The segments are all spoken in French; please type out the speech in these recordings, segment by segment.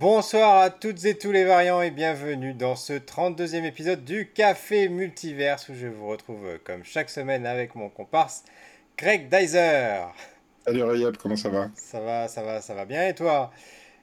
Bonsoir à toutes et tous les variants et bienvenue dans ce 32e épisode du Café Multiverse où je vous retrouve euh, comme chaque semaine avec mon comparse Greg Dyser. Salut Rayab, comment ça va? Ça va, ça va, ça va bien et toi?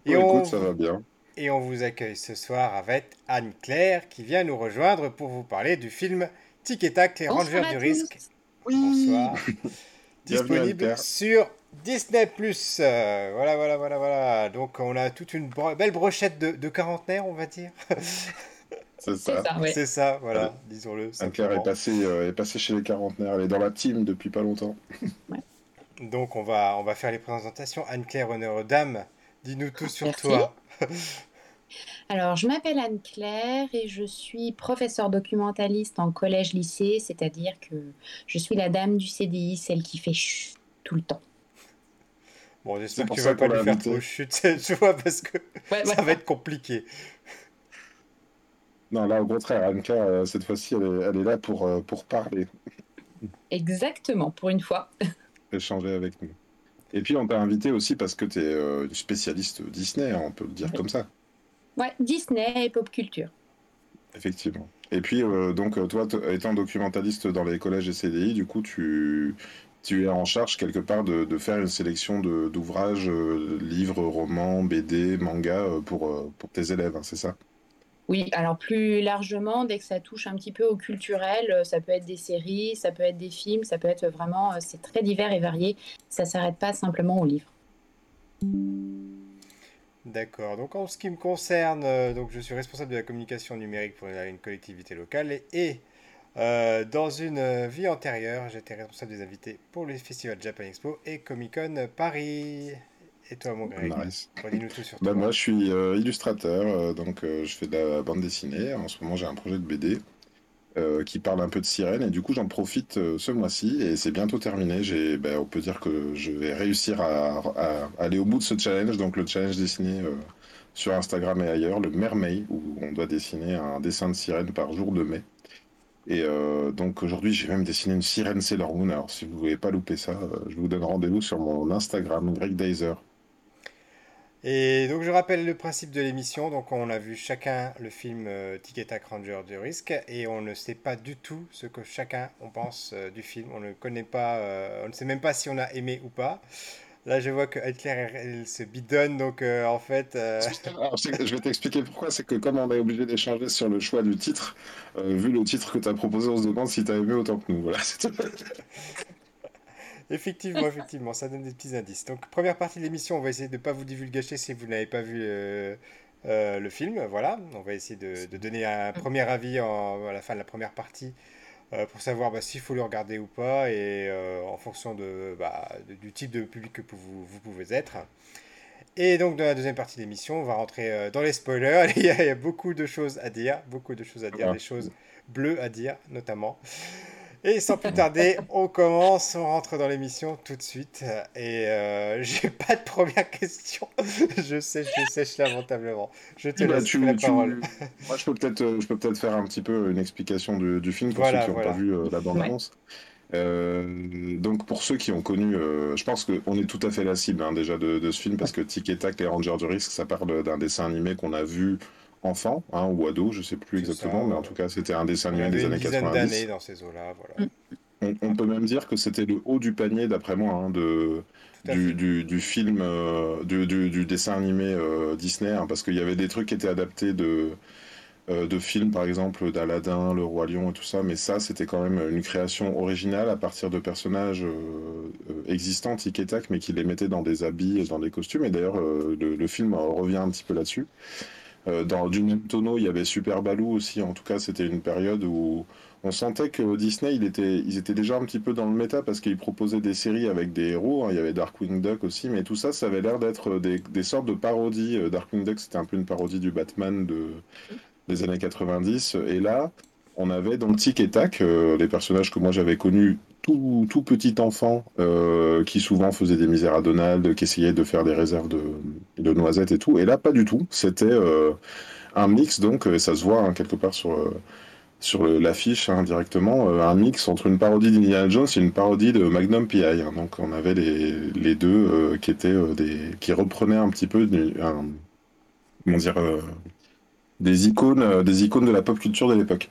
Et on... écoute, ça va bien. Et on vous accueille ce soir avec Anne-Claire qui vient nous rejoindre pour vous parler du film Tic et Tac, les Rangers du risque. Bonsoir. Disponible sur Disney Plus. Euh, voilà, voilà, voilà, voilà. Donc on a toute une belle brochette de, de quarantenaire, on va dire. C'est ça. C'est ça, voilà, disons-le. Anne-Claire est passée euh, est passé chez les quarantenaires. Elle est dans la team depuis pas longtemps. Donc on va, on va faire les présentations. Anne-Claire, honneur aux dames. Dis-nous tout sur toi. Alors, je m'appelle Anne-Claire et je suis professeure documentaliste en collège-lycée, c'est-à-dire que je suis la dame du CDI, celle qui fait chut tout le temps. Bon, j'espère que tu vas pas lui faire trop chute, tu vois, parce que ça va être compliqué. Non, là, au contraire, Anne-Claire, euh, cette fois-ci, elle, est là pour, euh, pour parler. Exactement, pour une fois. Échanger avec nous. Et puis, on t'a invité aussi parce que tu es euh, une spécialiste Disney, hein, on peut le dire comme ça. Ouais, Disney et pop culture. Effectivement. Et puis, euh, donc, toi, étant documentaliste dans les collèges et CDI, du coup, tu, tu es en charge quelque part de, de faire une sélection d'ouvrages, euh, livres, romans, BD, mangas pour, pour tes élèves, hein, c'est ça? Oui, alors plus largement, dès que ça touche un petit peu au culturel, euh, ça peut être des séries, ça peut être des films, ça peut être vraiment, euh, c'est très divers et varié. Ça ne s'arrête pas simplement au livre. D'accord. Donc en ce qui me concerne, euh, donc je suis responsable de la communication numérique pour une collectivité locale et, dans une vie antérieure, j'étais responsable des invités pour le festival Japan Expo et Comic Con Paris. Et toi, mon Greg Dis-nous tout sur bah, moi, je suis euh, illustrateur, euh, donc euh, je fais de la bande dessinée. En ce moment, j'ai un projet de BD qui parle un peu de sirène, et du coup, j'en profite ce mois-ci, et c'est bientôt terminé. J'ai, bah, on peut dire que je vais réussir à, aller au bout de ce challenge, donc le challenge dessiné sur Instagram et ailleurs, le Mermaid, où on doit dessiner un dessin de sirène par jour de mai. Et donc aujourd'hui, j'ai même dessiné une sirène Sailor Moon. Alors si vous ne voulez pas louper ça, je vous donne rendez-vous sur mon Instagram, Greg Dazer. Et donc je rappelle le principe de l'émission. Donc on a vu chacun le film euh, Ticket Tac Ranger du risque et on ne sait pas du tout ce que chacun on pense euh, du film. On ne connaît pas, euh, on ne sait même pas si on a aimé ou pas. Là je vois que Claire elle, se bidonne donc en fait. je vais t'expliquer pourquoi. C'est que comme on est obligé d'échanger sur le choix du titre, vu le titre que tu as proposé, on se demande si tu as aimé autant que nous. Voilà. Effectivement, effectivement, ça donne des petits indices. Donc, première partie de l'émission, on va essayer de ne pas vous divulgacher si vous n'avez pas vu euh, euh, le film. Voilà, on va essayer de, donner un premier avis à la fin de la première partie euh, pour savoir bah, s'il faut le regarder ou pas et en fonction bah, du type de public que vous, vous, pouvez être. Et donc, dans la deuxième partie de l'émission, on va rentrer dans les spoilers. il, y a, beaucoup de choses à dire, beaucoup de choses à dire, des choses bleues à dire notamment. Et sans plus tarder, on commence, on rentre dans l'émission tout de suite. Et euh, j'ai pas de première question. je sèche, je sèche lamentablement. Je te bah, laisse la parole. Moi, je peux peut-être, euh, je peux peut-être faire un petit peu une explication du, film pour ceux qui n'ont pas vu euh, la bande-annonce. donc pour ceux qui ont connu, je pense qu'on est tout à fait la cible hein, déjà de, de, ce film parce que Tic et Tac, les Rangers du risque, ça parle d'un dessin animé qu'on a vu enfant hein, ou ado, je sais plus exactement, mais en tout cas c'était un dessin animé des années 90. dans ces eaux-là, voilà. On, peut même dire que c'était le haut du panier, d'après moi, hein, de, du, du, film, euh, du, du, dessin animé euh, Disney, hein, parce qu'il y avait des trucs qui étaient adaptés de, euh, de films, par exemple d'Aladin, Le Roi Lion et tout ça, mais ça c'était quand même une création originale à partir de personnages existants, tic et tac, mais qui les mettaient dans des habits, dans des costumes, et d'ailleurs le, le, film revient un petit peu là-dessus. Euh, dans du même tonneau, il y avait Super Baloo aussi. En tout cas, c'était une période où on sentait que Disney, ils étaient déjà un petit peu dans le méta parce qu'ils proposaient des séries avec des héros. Hein. Il y avait Darkwing Duck aussi, mais tout ça, ça avait l'air d'être des, des, sortes de parodies. Euh, Darkwing Duck, c'était un peu une parodie du Batman de, des années 90. Et là, on avait donc Tic et Tac, euh, les personnages que moi j'avais connus tout, petit enfant euh, qui souvent faisait des misères à Donald, qui essayait de faire des réserves de, noisettes et tout. Et là, pas du tout. C'était euh, un mix, donc, et ça se voit hein, quelque part sur, l'affiche hein, directement, un mix entre une parodie d'Indiana Jones et une parodie de Magnum P.I. Hein. Donc, on avait les, deux qui étaient des, reprenaient un petit peu comment dire, des icônes, des icônes de la pop culture de l'époque.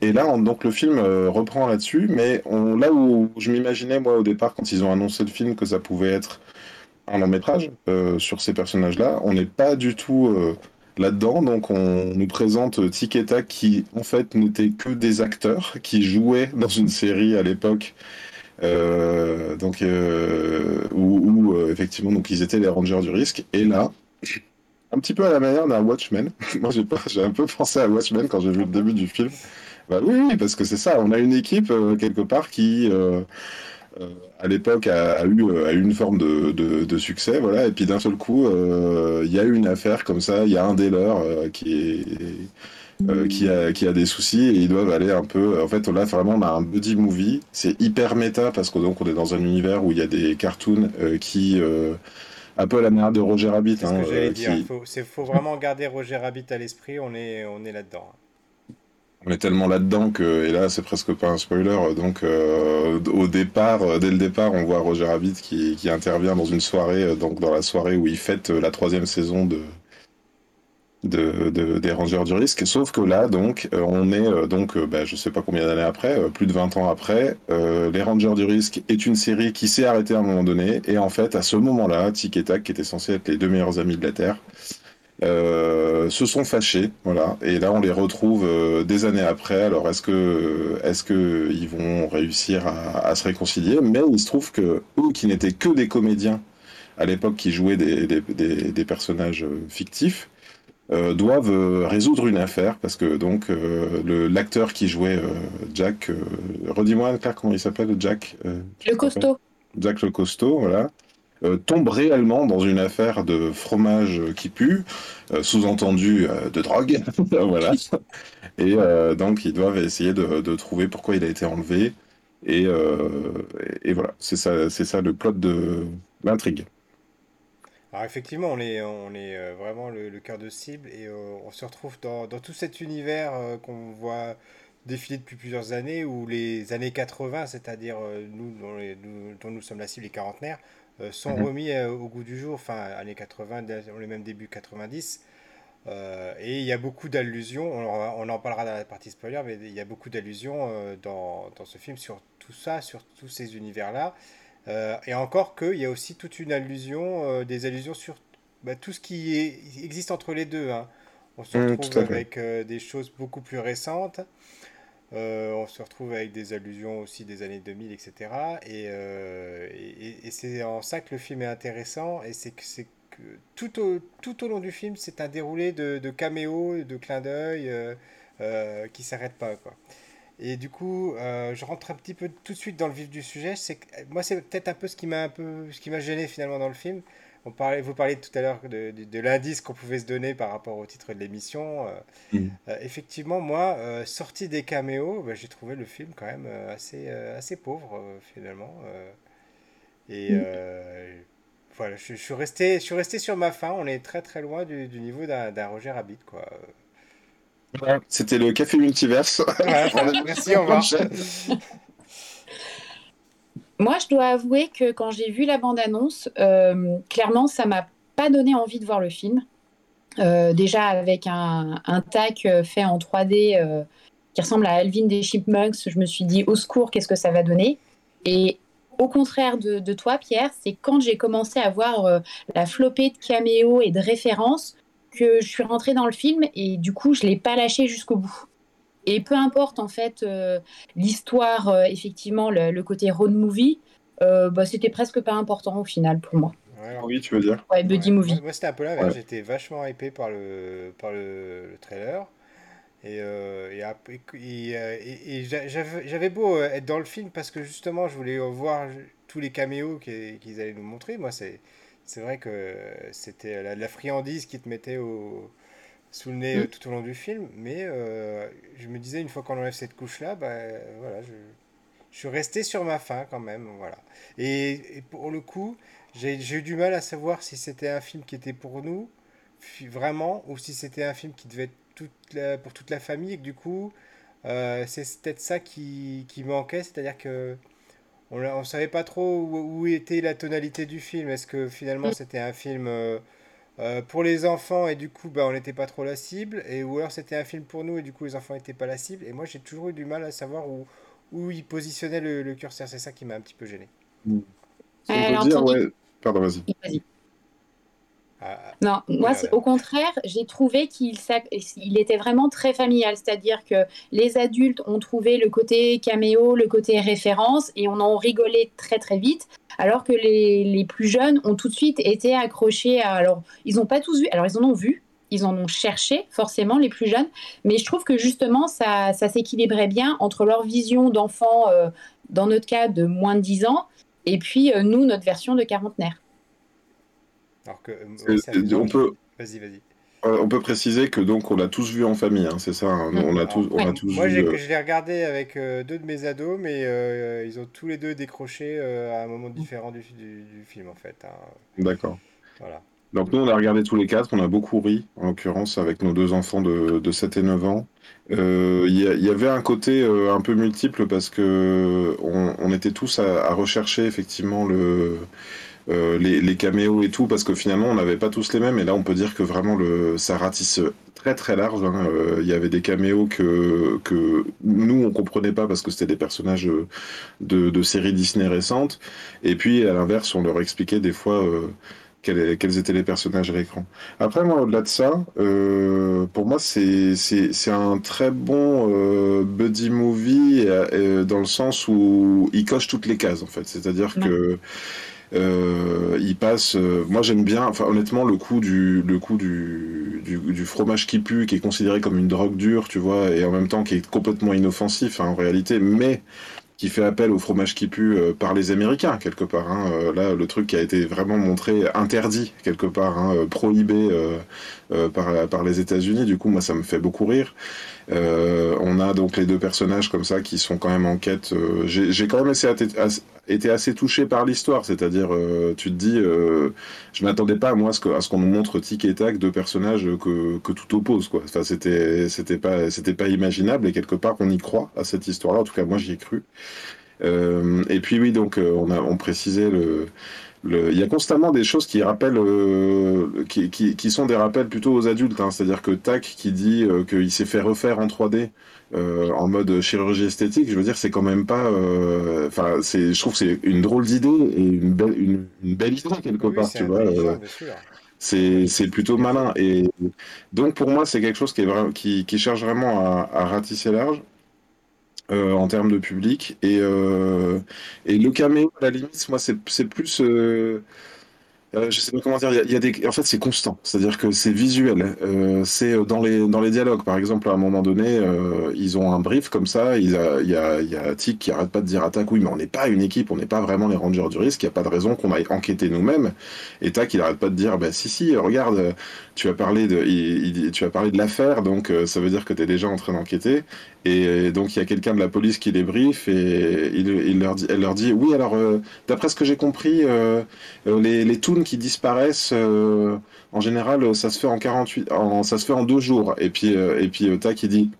Et là, donc le film reprend là-dessus, mais on, là où je m'imaginais moi au départ quand ils ont annoncé le film que ça pouvait être un long métrage sur ces personnages-là, on n'est pas du tout là-dedans. Donc on nous présente Tic qui en fait n'étaient que des acteurs qui jouaient dans une série à l'époque. Euh, donc euh, où, euh, effectivement donc ils étaient les rangers du risque et là un petit peu à la manière d'un Watchmen moi j'ai un peu pensé à Watchmen quand j'ai vu le début du film bah oui, parce que c'est ça on a une équipe quelque part qui à l'époque a, eu, une forme de, succès, voilà, et puis d'un seul coup, il y a eu une affaire comme ça, il y a un des leurs qui euh, a, des soucis et ils doivent aller un peu. En fait, là, vraiment, on a un buddy movie. C'est hyper méta parce qu'on on est dans un univers où il y a des cartoons euh, qui. Euh, un peu à la manière de Roger Rabbit. Hein, Il faut, faut, vraiment garder Roger Rabbit à l'esprit, on est, on est là-dedans. On est tellement là-dedans que, et là c'est presque pas un spoiler, donc au départ, dès le départ, on voit Roger Rabbit qui, qui intervient dans une soirée, donc dans la soirée où il fête la troisième saison de, de, des Rangers du risque. Sauf que là, donc, euh, on est euh, donc, euh, bah, je sais pas combien d'années après, plus de 20 ans après, les Rangers du risque est une série qui s'est arrêtée à un moment donné. Et en fait, à ce moment-là, Tic et Tac, qui étaient censés être les deux meilleurs amis de la Terre, se sont fâchés, voilà. Et là, on les retrouve des années après. Alors, est-ce que, est-ce que ils vont réussir à, à, se réconcilier? Mais il se trouve que eux, qui n'étaient que des comédiens à l'époque, qui jouaient des, des, des personnages fictifs, euh, doivent euh, résoudre une affaire parce que donc euh, l'acteur qui jouait Jack, redis-moi Claire comment il s'appelle Jack. le costaud. Jack le costaud, voilà. tombe réellement dans une affaire de fromage qui pue, sous-entendu de drogue, voilà. Et donc ils doivent essayer de, de, trouver pourquoi il a été enlevé. Et, et voilà, c'est ça, c'est ça le plot de l'intrigue. Alors effectivement, on est, on est euh, vraiment le, cœur de cible et euh, on se retrouve dans, dans tout cet univers euh, qu'on voit défiler depuis plusieurs années où les années 80, c'est-à-dire nous, dont, nous, sommes la cible, les quarantenaires, sont mhm. remis au goût du jour, enfin années 80, dans les mêmes débuts 90. et il y a beaucoup d'allusions, on, on, en parlera dans la partie spoiler, mais il y a beaucoup d'allusions dans, dans, ce film sur tout ça, sur tous ces univers-là. Euh, et encore qu'il y a aussi toute une allusion, euh, des allusions sur bah, tout ce qui existe entre les deux. Hein. On se mmh, retrouve avec euh, des choses beaucoup plus récentes. on se retrouve avec des allusions aussi des années 2000, etc. Et, et, c'est en ça que le film est intéressant. Et c'est que, que tout, au, tout au long du film, c'est un déroulé de, de caméos, de clins d'œil qui ne s'arrête pas. Quoi. Et du coup, euh, je rentre un petit peu tout de suite dans le vif du sujet. C'est moi, c'est peut-être un peu ce qui m'a un peu, ce qui m'a gêné finalement dans le film. On parlait, vous parliez tout à l'heure de, de, l'indice qu'on pouvait se donner par rapport au titre de l'émission. Euh, mm. euh, effectivement, moi, sorti des caméos, bah, j'ai trouvé le film quand même assez, assez pauvre finalement. et mm. voilà, je, suis resté, je suis resté sur ma fin. On est très très loin du, du niveau d'un Roger Rabbit, quoi. C'était le café multiverse. merci, au revoir. Moi, je dois avouer que quand j'ai vu la bande-annonce, euh, clairement, ça m'a pas donné envie de voir le film. Euh, déjà avec un, un, tac euh, fait en 3D qui ressemble à Alvin des Chipmunks, je me suis dit au secours, qu'est-ce que ça va donner? Et au contraire de, de toi, Pierre, c'est quand j'ai commencé à voir la flopée de caméos et de références que je suis rentrée dans le film et du coup, je ne l'ai pas lâché jusqu'au bout. Et peu importe en fait euh, l'histoire, euh, effectivement, le, côté road movie, euh, bah, c'était presque pas important au final pour moi. oui, tu veux dire Ouais, buddy movie. Moi, c'était un peu là, j'étais vachement hypé par le, par le, trailer. Et, et, et, j'avais beau être dans le film parce que justement, je voulais voir tous les caméos qu'ils allaient nous montrer. Moi, c'est c'est vrai que c'était la, friandise qui te mettait au, sous le nez mm. euh, tout au long du film, mais euh, je me disais une fois qu'on enlève cette couche-là, bah, voilà, je, je, suis resté sur ma faim quand même, voilà. Et, pour le coup, j'ai eu du mal à savoir si c'était un film qui était pour nous, vraiment, ou si c'était un film qui devait être toute pour toute la famille, et que du coup, euh, c'est peut-être ça qui, qui manquait, c'est-à-dire que on ne savait pas trop où, était la tonalité du film. Est-ce que finalement mm. c'était un film euh, euh, pour les enfants et du coup bah, on n'était pas trop la cible. Et ou alors c'était un film pour nous et du coup les enfants n'étaient pas la cible. Et moi j'ai toujours eu du mal à savoir où, où ils positionnaient le, curseur. C'est ça qui m'a un petit peu gêné. Mm. on peut dire, ouais... pardon vas-y. Ah, ah. non, moi, au contraire, j'ai trouvé qu'il il était vraiment très familial. C'est-à-dire que les adultes ont trouvé le côté caméo, le côté référence, et on en rigolait très très vite. Alors que les, les plus jeunes ont tout de suite été accrochés à. Alors, ils n'ont pas tous vu, alors ils en ont vu, ils en ont cherché, forcément, les plus jeunes. Mais je trouve que justement, ça, ça s'équilibrait bien entre leur vision d'enfant, euh, dans notre cas, de moins de 10 ans, et puis euh, nous, notre version de quarantenaire. Alors que, euh, on peut. Vas-y, vas-y. Euh, on peut préciser que donc on l'a tous vu en famille, hein, c'est ça. Hein, on a tous, on a tous Moi, vu, euh, je l'ai regardé avec deux de mes ados, mais ils ont tous les deux décroché à un moment différent du, film, en fait. Hein. D'accord. Voilà. Donc nous, on a regardé tous les quatre, on a beaucoup ri, en l'occurrence, avec nos deux enfants de, de 7 et 9 ans. Il y, avait un côté un peu multiple parce que on, était tous à rechercher effectivement le euh, les, caméos et tout, parce que finalement on n'avait pas tous les mêmes, et là on peut dire que vraiment le, ça ratisse très très large. Hein. Euh, il y avait des caméos que, que nous on comprenait pas parce que c'était des personnages de, séries Disney récentes, et puis à l'inverse on leur expliquait des fois euh, quels, étaient les personnages à l'écran. Après, moi, au-delà de ça, pour moi, c'est un très bon buddy movie dans le sens où il coche toutes les cases, en fait. C'est-à-dire que euh, il passe. Euh, moi, j'aime bien. Enfin, honnêtement, le coup du le coup du, du, fromage qui pue, qui est considéré comme une drogue dure, tu vois, et en même temps qui est complètement inoffensif hein, en réalité, mais qui fait appel au fromage qui pue euh, par les Américains quelque part. Hein. là, le truc qui a été vraiment montré interdit quelque part, hein, prohibé par, par les États-Unis. Du coup, moi, ça me fait beaucoup rire. on a donc les deux personnages comme ça qui sont quand même en quête. J'ai quand même était assez touché par l'histoire, c'est-à-dire euh, tu te dis, euh, je m'attendais pas moi à ce qu'on nous montre tic et tac deux personnages que, que tout oppose quoi. Enfin c'était c'était pas c'était pas imaginable et quelque part on y croit à cette histoire-là. En tout cas moi j'y ai cru. Euh, et puis oui donc on a on précisait le il y a constamment des choses qui rappellent, qui, qui, qui, sont des rappels plutôt aux adultes. Hein. C'est-à-dire que Tac qui dit qu'il s'est fait refaire en 3D euh, en mode chirurgie esthétique, je veux dire, c'est quand même pas. Euh, enfin, c'est, je trouve que c'est une drôle d'idée et une belle, une, belle idée quelque part, tu vois. Euh, c'est, c'est plutôt malin et donc pour moi c'est quelque chose qui est qui cherche vraiment à, à ratisser large. Euh, en termes de public et, euh, et le caméo à la limite moi c'est, plus euh, je sais pas comment dire. Il y, a, des, en fait, c'est constant. C'est-à-dire que c'est visuel. Euh, c'est euh, dans les dans les dialogues. Par exemple, à un moment donné, euh, ils ont un brief comme ça. Il y a y a, y a Tic qui arrête pas de dire à Tac, oui, mais on n'est pas une équipe, on n'est pas vraiment les Rangers du risque. Il y a pas de raison qu'on aille enquêter nous-mêmes. Et Tac, il arrête pas de dire, bah si si, regarde, tu as parlé de tu as parlé de l'affaire, donc ça veut dire que tu es déjà en train d'enquêter. Et donc il y a quelqu'un de la police qui les brief et il, leur dit, elle leur dit, oui, alors d'après ce que j'ai compris, les les toons qui disparaissent, euh, en général, ça se fait en 48, en, ça se fait en deux jours. Et puis, euh, et puis, euh, tac, il dit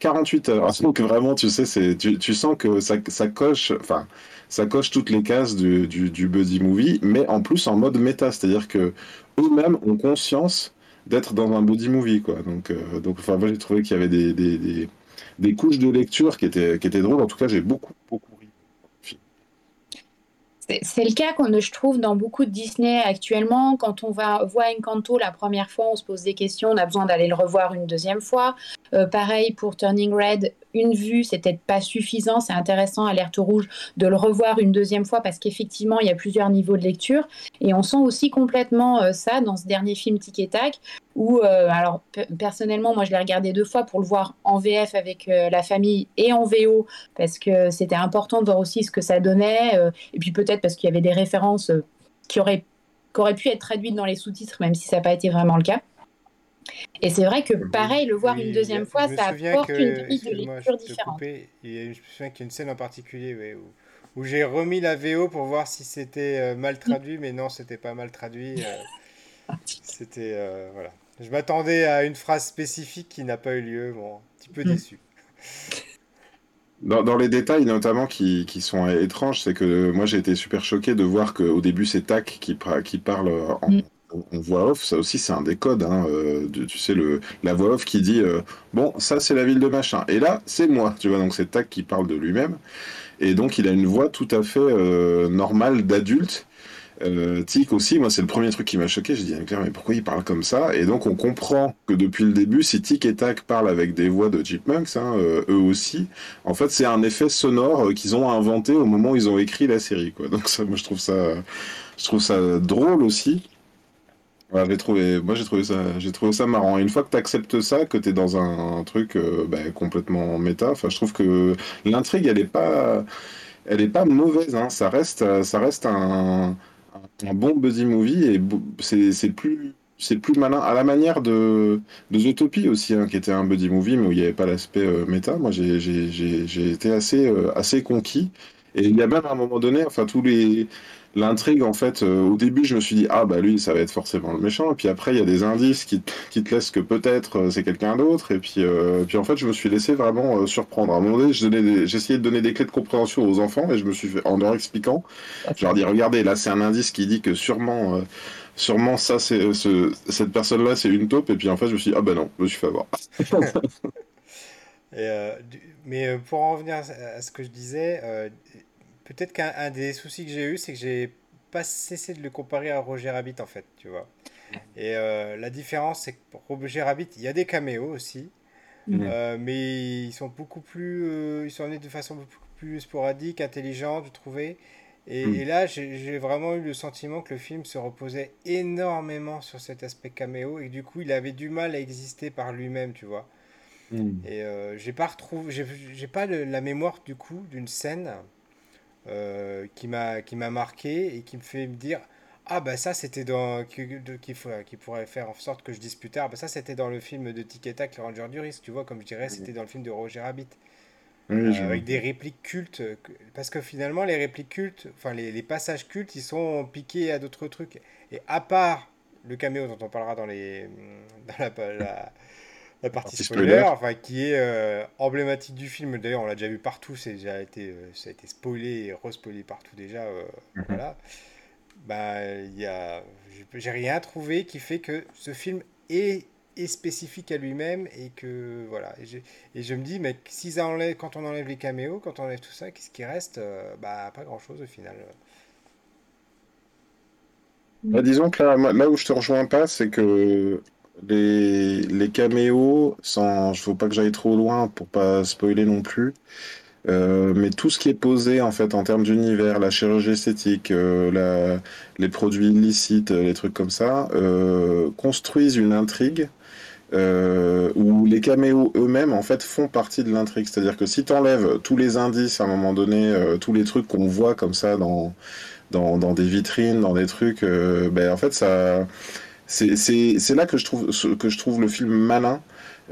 48 hmm, heures. Donc vraiment, tu sais, c'est, tu, sens que ça, coche, enfin, ça coche toutes les cases du, du, du, buddy movie, mais en plus en mode méta, c'est-à-dire que eux-mêmes ont conscience d'être dans un buddy movie, quoi. Donc, donc, enfin, moi j'ai trouvé qu'il y avait des, des, des, couches de lecture qui étaient, qui étaient drôles. En tout cas, j'ai beaucoup, beaucoup c'est le cas qu'on je trouve dans beaucoup de Disney actuellement. Quand on va voir Encanto la première fois, on se pose des questions, on a besoin d'aller le revoir une deuxième fois. Euh, pareil pour Turning Red, une vue, c'est peut-être pas suffisant. C'est intéressant, Alerte Rouge, de le revoir une deuxième fois parce qu'effectivement, il y a plusieurs niveaux de lecture. Et on sent aussi complètement euh, ça dans ce dernier film Tic et Tac, où, euh, alors personnellement, moi je l'ai regardé deux fois pour le voir en VF avec la famille et en VO parce que c'était important de voir aussi ce que ça donnait. et puis peut-être parce qu'il y avait des références qui auraient, qui auraient pu être traduites dans les sous-titres, même si ça n'a pas été vraiment le cas. Et c'est vrai que pareil, le voir une deuxième fois, ça apporte une grille de lecture différente. je me souviens qu'il y a une scène en particulier où, j'ai remis la VO pour voir si c'était euh, mal traduit, mais non, c'était pas mal traduit. Euh, c'était euh, voilà. Je m'attendais à une phrase spécifique qui n'a pas eu lieu. Bon, un petit peu hmm. déçu. Dans, les détails notamment qui, qui sont étranges, c'est que moi j'ai été super choqué de voir qu'au début c'est Tac qui, qui parle en, hmm en voix off, ça aussi c'est un des codes. Hein, euh, tu sais, le, la voix off qui dit euh, Bon, ça c'est la ville de machin. Et là, c'est moi. Tu vois, donc c'est Tac qui parle de lui-même. Et donc il a une voix tout à fait euh, normale d'adulte. Tic aussi, moi c'est le premier truc qui m'a choqué. J'ai dit mais pourquoi il parle comme ça? Et donc on comprend que depuis le début, si Tic et Tac parlent avec des voix de chipmunks, hein, eux aussi, en fait c'est un effet sonore qu'ils ont inventé au moment où ils ont écrit la série. Quoi. Donc ça, moi je trouve ça, je trouve ça drôle aussi j'ai trouvé, moi j'ai trouvé ça, j'ai trouvé ça marrant. Une fois que tu acceptes ça, que tu es dans un, truc euh, bah, complètement méta, enfin, je trouve que l'intrigue, elle est pas, elle est pas mauvaise. Hein. Ça reste, ça reste un, un bon buddy movie et c'est plus, c'est plus malin à la manière de, de Zootopie aussi, hein, qui était un buddy movie, mais où il n'y avait pas l'aspect euh, méta. Moi, j'ai été assez, euh, assez conquis. Et il y a même à un moment donné, enfin tous les l'intrigue, en fait, euh, au début, je me suis dit, ah bah lui, ça va être forcément le méchant. Et puis après, il y a des indices qui, qui te laissent que peut-être euh, c'est quelqu'un d'autre. Et puis, euh, puis en fait, je me suis laissé vraiment surprendre. À un moment donné, j'essayais de donner des clés de compréhension aux enfants et je me suis fait, en leur expliquant, je leur dis, regardez, là, c'est un indice qui dit que sûrement. Sûrement ça, c'est cette personne-là, c'est une taupe. Et puis en fait, je me suis dit, ah bah non, je me suis fait avoir. mais pour en revenir à ce que je disais, Peut-être qu'un des soucis que j'ai eu, c'est que j'ai pas cessé de le comparer à Roger Rabbit en fait, tu vois. Et euh, la différence, c'est que pour Roger Rabbit, il y a des caméos aussi, mm. euh, mais ils sont beaucoup plus, euh, ils sont nés de façon beaucoup plus sporadique, intelligente, je trouvais. Et, mm. et là, j'ai vraiment eu le sentiment que le film se reposait énormément sur cet aspect caméo et que du coup, il avait du mal à exister par lui-même, tu vois. Mm. Et j'ai pas retrouvé, j'ai pas la mémoire du coup d'une scène euh, qui m'a qui m'a marqué et qui me fait me dire ah bah ça c'était dans qui, qui, qui, pourrait faire en sorte que je dise plus tard bah ça c'était dans le film de Tic Tac le Ranger du risque tu vois comme je dirais c'était dans le film de Roger Rabbit. Euh, avec des répliques cultes parce que finalement les répliques cultes enfin les, les passages cultes ils sont piqués à d'autres trucs. Et à part le caméo dont on parlera dans les dans la la partie spoiler, enfin, qui est euh, emblématique du film. D'ailleurs, on l'a déjà vu partout, c'est déjà été, euh, ça a été spoilé et respoilé partout déjà. Euh, mhm. Voilà. Bah, y a, j'ai rien trouvé qui fait que ce film est, est spécifique à lui-même et que voilà. Et, je me dis, mais si ça enlève, quand on enlève les caméos, quand on enlève tout ça, qu'est-ce qui reste Bah, pas grand-chose au final. Bah, disons que là, là où je te rejoins pas, c'est que les, caméos, sans, je faut pas que j'aille trop loin pour pas spoiler non plus. Euh, mais tout ce qui est posé en fait en termes d'univers, la chirurgie esthétique, euh, les produits illicites, les trucs comme ça, euh, construisent une intrigue où les caméos eux-mêmes en fait font partie de l'intrigue. C'est-à-dire que si tu enlèves tous les indices à un moment donné, tous les trucs qu'on voit comme ça dans, dans, dans, des vitrines, dans des trucs, ben en fait ça c'est là que je, trouve, que je trouve le film malin.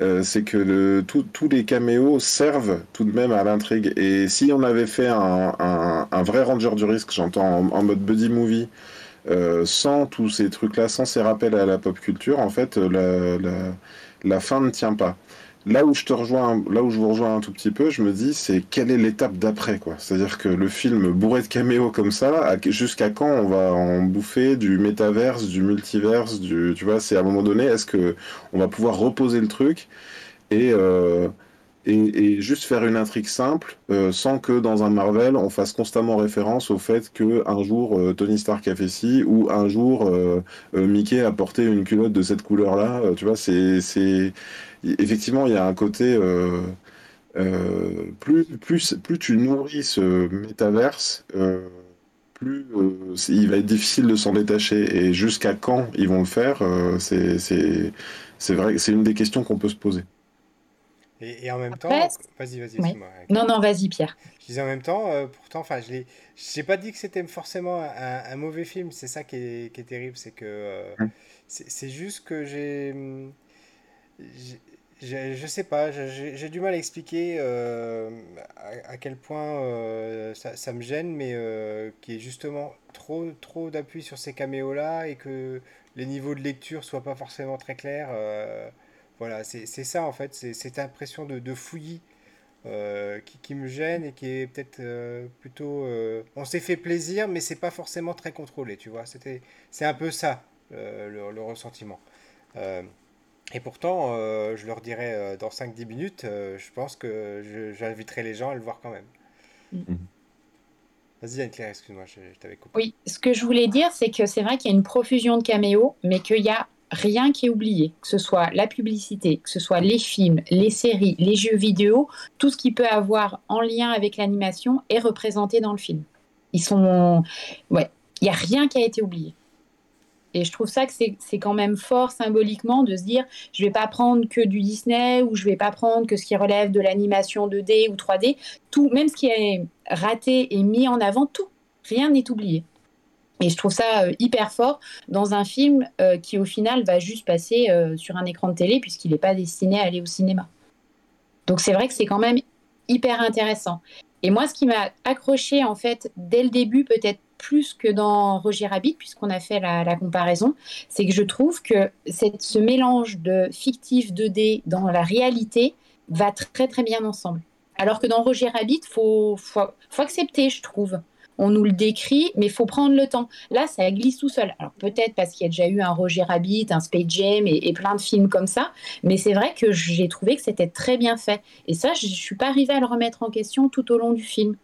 Euh, c'est que tous les caméos servent tout de même à l'intrigue. Et si on avait fait un, vrai Ranger du risque, j'entends en, mode buddy movie, euh, sans tous ces trucs-là, sans ces rappels à la pop culture, en fait, la, la, la fin ne tient pas là où je te rejoins, là où je vous rejoins un tout petit peu, je me dis, c'est quelle est l'étape d'après, quoi. C'est-à-dire que le film bourré de caméos comme ça, jusqu'à quand on va en bouffer du métaverse, du multiverse, du, tu vois, c'est à un moment donné, est-ce que on va pouvoir reposer le truc et euh, juste faire une intrigue simple, euh, sans que dans un Marvel on fasse constamment référence au fait que un jour euh, Tony Stark a fait ci ou un jour Mickey a porté une culotte de cette couleur-là. tu vois, c'est effectivement, il y a un côté. Euh, euh, plus, plus, plus tu nourris ce métaverse, euh, plus il va être difficile de s'en détacher. Et jusqu'à quand ils vont le faire, c'est c'est vrai c'est une des questions qu'on peut se poser. Et, en même temps, vas-y, vas-y. Non, non, vas-y, Pierre. Je disais en même temps, pourtant, enfin, je n'ai pas dit que c'était forcément un, mauvais film. C'est ça qui est, qui est terrible, c'est que hum. c'est juste que j'ai je, je sais pas, j'ai du mal à expliquer euh, à, quel point euh, ça, ça, me gêne, mais euh, qu'il y ait justement trop, trop d'appui sur ces caméos-là et que les niveaux de lecture soient pas forcément très clairs. voilà, c'est ça en fait, c'est cette impression de, de fouillis qui, qui, me gêne et qui est peut-être plutôt. on s'est fait plaisir, mais c'est pas forcément très contrôlé, tu vois. C'est un peu ça le, ressentiment. Et pourtant, je leur dirais dans 5-10 minutes, je pense que j'inviterai les gens à le voir quand même. Mm. Vas-y, Anne-Claire, excuse-moi, je, t'avais coupé. Oui, ce que je voulais dire, c'est que c'est vrai qu'il y a une profusion de caméos, mais qu'il y a rien qui est oublié, que ce soit la publicité, que ce soit les films, les séries, les jeux vidéo, tout ce qui peut avoir en lien avec l'animation est représenté dans le film. Ils sont, ouais, il n'y a rien qui a été oublié. Et je trouve ça que c'est quand même fort symboliquement de se dire je vais pas prendre que du Disney ou je vais pas prendre que ce qui relève de l'animation 2D ou 3D. Tout, même ce qui est raté et mis en avant, tout. Rien n'est oublié. Et je trouve ça euh, hyper fort dans un film euh, qui au final va juste passer euh, sur un écran de télé puisqu'il n'est pas destiné à aller au cinéma. Donc c'est vrai que c'est quand même hyper intéressant. Et moi, ce qui m'a accroché en fait dès le début, peut-être plus que dans Roger Rabbit, puisqu'on a fait la, comparaison, c'est que je trouve que ce mélange de fictif 2D dans la réalité va très très bien ensemble. Alors que dans Roger Rabbit, faut, faut, accepter, je trouve on nous le décrit, mais faut prendre le temps. Là, ça glisse tout seul. Alors peut-être parce qu'il y a déjà eu un Roger Rabbit, un Space Jam et, plein de films comme ça, mais c'est vrai que j'ai trouvé que c'était très bien fait. Et ça, je ne suis pas arrivée à le remettre en question tout au long du film.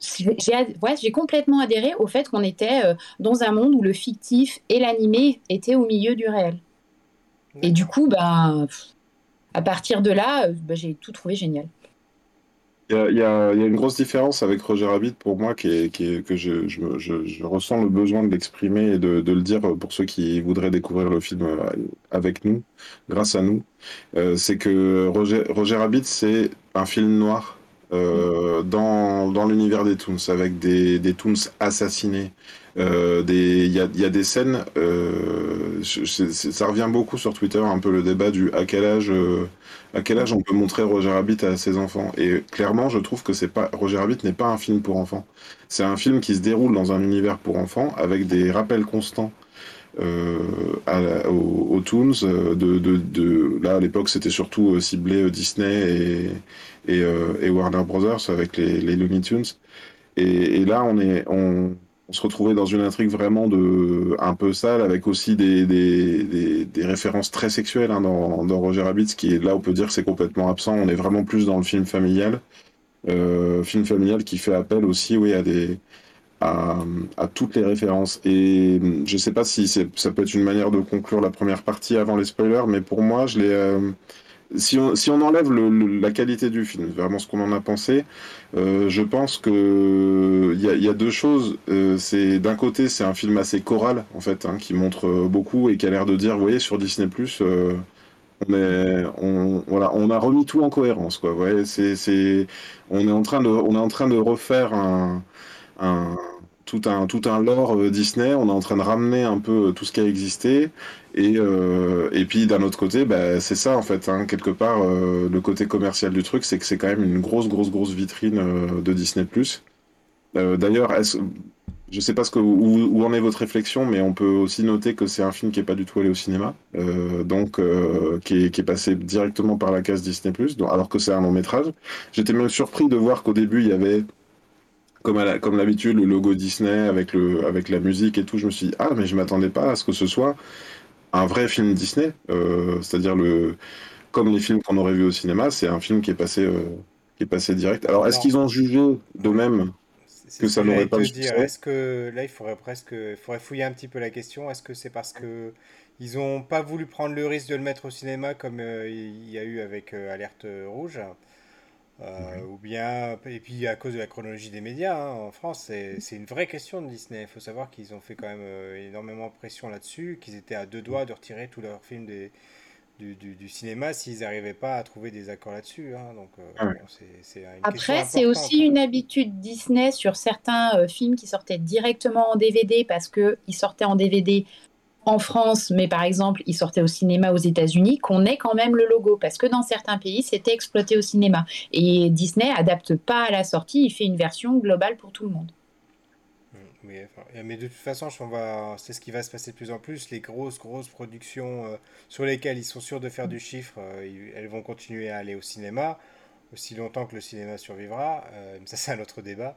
J'ai complètement adhéré au fait qu'on était euh, dans un monde où le fictif et l'animé étaient au milieu du réel. Et du coup, ben, à partir de là, euh, ben, j'ai tout trouvé génial. Il y, a, une grosse différence avec Roger Rabbit pour moi qui est, que je, ressens le besoin de l'exprimer et de, le dire pour ceux qui voudraient découvrir le film euh, avec nous, grâce à nous. C'est que Roger, Roger Rabbit, c'est un film noir euh, dans, dans l'univers des Toons, avec des, des Toons assassinés. Il y, a, y, a, des scènes, ça revient beaucoup sur Twitter, un peu le débat du à quel âge à quel âge on peut montrer Roger Rabbit à ses enfants. Et clairement, je trouve que c'est pas Roger Rabbit n'est pas un film pour enfants. C'est un film qui se déroule dans un univers pour enfants avec des rappels constants euh, aux, Toons. Euh, de, de, là, à l'époque, c'était surtout euh, ciblé Disney et, et, Warner Brothers avec les, Looney Tunes. Et, là, on est on, se retrouvait dans une intrigue vraiment de un peu sale avec aussi des, des, références très sexuelles hein, dans, Roger Rabbit, ce qui est là on peut dire c'est complètement absent. On est vraiment plus dans le film familial, euh, film familial qui fait appel aussi oui à des à, toutes les références. Et je sais pas si ça peut être une manière de conclure la première partie avant les spoilers, mais pour moi je l'ai euh, si on, si on enlève la qualité du film, vraiment ce qu'on en a pensé, euh, je pense que il y a, deux choses. Euh, c'est d'un côté, c'est un film assez choral en fait, hein, qui montre euh, beaucoup et qui a l'air de dire, vous voyez, sur Disney on est, on, voilà, on a remis tout en cohérence, quoi. Ouais, c'est, c'est, on est en train de, on est en train de refaire un, un tout un, tout un lore euh, Disney. On est en train de ramener un peu euh, tout ce qui a existé. Et, euh, et puis d'un autre côté, bah, c'est ça en fait, hein, quelque part, le côté commercial du truc, c'est que c'est quand même une grosse, grosse, grosse vitrine de Disney. D'ailleurs, je sais pas ce que, où, en est votre réflexion, mais on peut aussi noter que c'est un film qui est pas du tout allé au cinéma, donc qui, est, qui, est, passé directement par la case Disney+, alors que c'est un long métrage. J'étais même surpris de voir qu'au début il y avait comme, comme l'habitude, le logo Disney avec, le, avec la musique et tout, je me suis dit, ah, mais je m'attendais pas à ce que ce soit un vrai film Disney. Euh, c'est-à-dire, le, comme les films qu'on aurait vus au cinéma, c'est un film qui est passé, euh, qui est passé direct. Alors, est-ce qu'ils ont jugé de même que ça n'aurait pas dire. Est-ce que là, il faudrait presque il faudrait fouiller un petit peu la question Est-ce que c'est parce que ils n'ont pas voulu prendre le risque de le mettre au cinéma comme euh, il y a eu avec Alerte Rouge? Euh, ou bien, et puis à cause de la chronologie des médias, hein, en France, c'est une vraie question de Disney. Il faut savoir qu'ils ont fait quand même euh, énormément de pression là-dessus, qu'ils étaient à deux doigts de retirer tous leurs films des, du, du, cinéma s'ils n'arrivaient pas à trouver des accords là-dessus. Hein. Donc, euh, ah Après, c'est aussi une habitude Disney sur certains films qui sortaient directement en DVD parce qu'ils sortaient en DVD en France, mais par exemple, il sortait au cinéma aux États-Unis, qu'on ait quand même le logo, parce que dans certains pays, c'était exploité au cinéma. Et Disney adapte pas à la sortie, il fait une version globale pour tout le monde. Mais, de toute façon, c'est ce qui va se passer de plus en plus. Les grosses, grosses productions euh, sur lesquelles ils sont sûrs de faire du chiffre, euh, elles vont continuer à aller au cinéma, aussi longtemps que le cinéma survivra. Euh, ça, c'est un autre débat.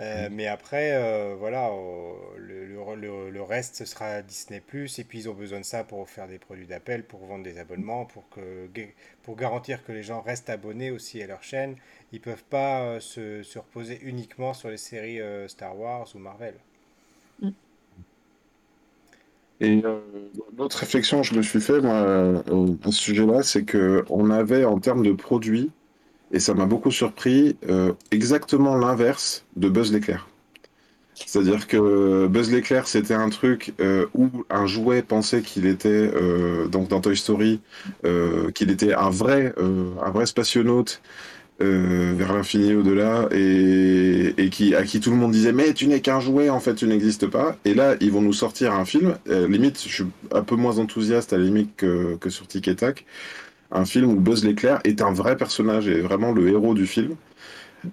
Euh, mais après, euh, voilà, le, le, le, reste, ce sera Disney +. Et puis, ils ont besoin de ça pour faire des produits d'appel, pour vendre des abonnements, pour, que, pour garantir que les gens restent abonnés aussi à leur chaîne. Ils peuvent pas euh, se, se, reposer uniquement sur les séries Star Wars ou Marvel. Mm. Et l'autre réflexion que je me suis fait, moi, à ce sujet-là, c'est qu'on avait, en termes de produits, et ça m'a beaucoup surpris, euh, exactement l'inverse de Buzz l'éclair. C'est-à-dire que Buzz l'éclair, c'était un truc euh, où un jouet pensait qu'il était, euh, donc dans Toy Story, qu'il était un vrai, un vrai vers l'infini au-delà, et, qui, à qui tout le monde disait mais tu n'es qu'un jouet, en fait tu n'existes pas. Et là, ils vont nous sortir un film. limite, je suis un peu moins enthousiaste à la limite que, que sur Tic et un film où Buzz l'éclair est un vrai personnage et vraiment le héros du film.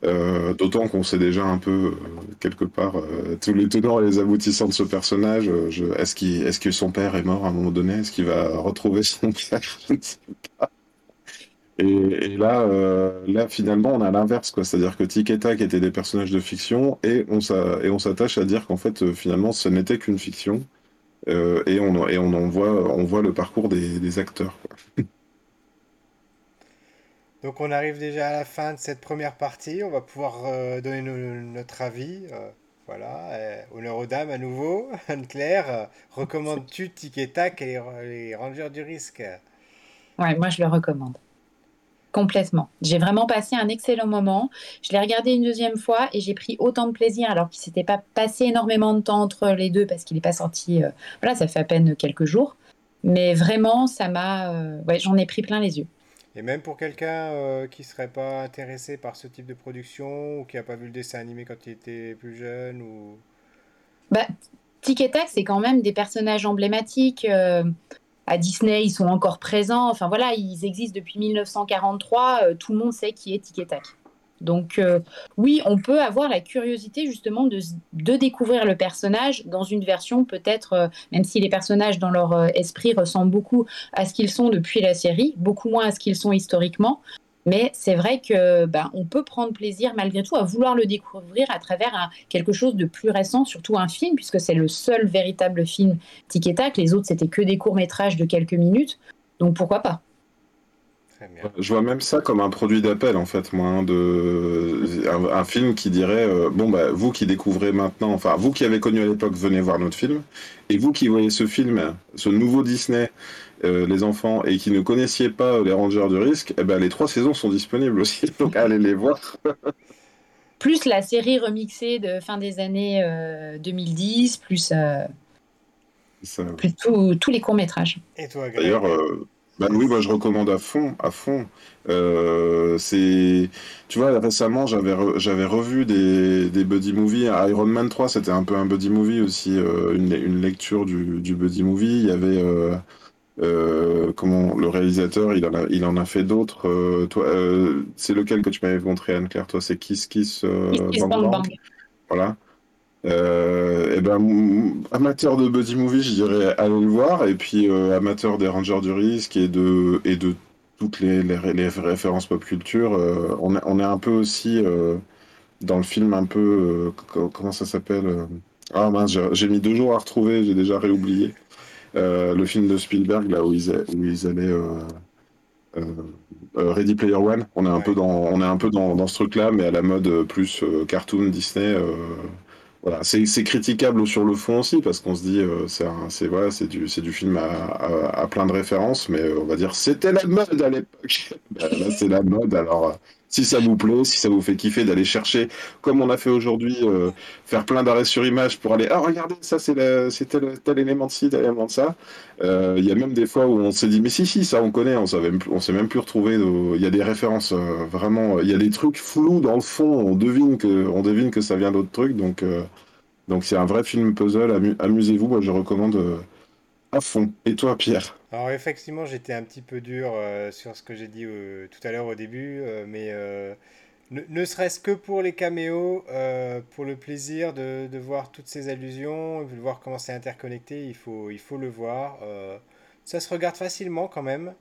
Euh, d'autant qu'on sait déjà un peu, euh, quelque part, euh, tous les tenants et les aboutissants de ce personnage. est-ce, que son père est mort à un moment donné? Est-ce qu'il va retrouver son père? Je ne sais pas. Et, là, là, finalement, on a l'inverse. C'est-à-dire que Tic et Tac étaient des personnages de fiction et on, s'attache à dire qu'en fait, finalement, ce n'était qu'une fiction. et on, en voit, le parcours des, acteurs. Donc on arrive déjà à la fin de cette première partie. On va pouvoir euh, donner notre avis. Euh, voilà. honneur aux dames à nouveau. Anne-Claire, recommandes-tu Tic et Tac et les, Rangers du risque? Ouais, moi je le recommande. Complètement. J'ai vraiment passé un excellent moment. Je l'ai regardé une deuxième fois et j'ai pris autant de plaisir alors qu'il ne s'était pas passé énormément de temps entre les deux parce qu'il n'est pas sorti. Euh, voilà, ça fait à peine quelques jours. Mais vraiment, ça m'a. j'en ai pris plein les yeux. Et même pour quelqu'un euh, qui serait pas intéressé par ce type de production ou qui a pas vu le dessin animé quand il était plus jeune ou... Bah, Tic et Tac, c'est quand même des personnages emblématiques. Euh, à Disney, ils sont encore présents. Enfin voilà, ils existent depuis 1943. Euh, tout le monde sait qui est Tic et Tac. Donc euh, oui, on peut avoir la curiosité justement de, découvrir le personnage dans une version peut-être, euh, même si les personnages dans leur euh, esprit ressemblent beaucoup à ce qu'ils sont depuis la série, beaucoup moins à ce qu'ils sont historiquement. Mais c'est vrai que ben, on peut prendre plaisir malgré tout à vouloir le découvrir à travers quelque chose de plus récent, surtout un film, puisque c'est le seul véritable film Tic et Tac. Les autres, c'était que des courts métrages de quelques minutes. Donc pourquoi pas? Je vois même ça comme un produit d'appel en fait, moi, hein, de un, film qui dirait euh, bon bah vous qui découvrez maintenant, enfin vous qui avez connu à l'époque, venez voir notre film, et vous qui voyez ce film, ce nouveau Disney, euh, les enfants, et qui ne connaissiez pas les Rangers du risque, eh ben les trois saisons sont disponibles aussi, donc allez les voir. plus la série remixée de fin des années 2010, euh, plus, plus tous les courts métrages. Et toi, D'ailleurs. Bah oui, moi je recommande à fond, à fond. Euh, c'est, tu vois, récemment j'avais j'avais revu des, des buddy movies. Iron Man 3, c'était un peu un buddy movie aussi, euh, une, une, lecture du, du buddy movie. Il y avait euh, euh comment le réalisateur, il en a, il en a fait d'autres. Euh, toi, c'est lequel que tu m'avais montré Anne Claire Toi, c'est Kiss Kiss, Kiss Bang, Bang. Voilà. Euh, et ben, amateur de buddy movie, je dirais allez le voir. Et puis euh, amateur des Rangers du risque et de, et de toutes les, les, références pop culture, euh, on, est, on est un peu aussi dans le film un peu. comment ça s'appelle Ah mince, j'ai mis deux jours à retrouver, j'ai déjà réoublié. le film de Spielberg, là où ils, où ils allaient. Ready Player One, on est un peu dans, on est un peu dans, dans ce truc-là, mais à la mode plus cartoon Disney c'est critiquable sur le fond aussi parce qu'on se dit euh, c'est voilà, c'est du film à, plein de références, mais on va dire c'était la mode à l'époque. Ben, là c'est la mode. Alors euh, si ça vous plaît, si ça vous fait kiffer d'aller chercher, comme on a fait aujourd'hui, euh, faire plein d'arrêts sur image pour aller ah regardez ça c'est tel, tel élément de ci, tel élément de ça. Euh, il y a même des fois où on s'est dit mais si si ça on connaît, on savait on s'est même plus retrouvé. Il y a des références vraiment, il y a des trucs flous dans le fond, on devine que on devine que ça vient d'autres trucs donc. C'est un vrai film puzzle, amusez-vous, moi je recommande euh, fond. Et toi Pierre? Alors effectivement j'étais un petit peu dur euh, sur ce que j'ai dit euh, tout à l'heure au début, mais ne, serait-ce que pour les caméos, pour le plaisir de, de, voir toutes ces allusions, de voir comment c'est interconnecté, il faut, il faut le voir. ça se regarde facilement quand même.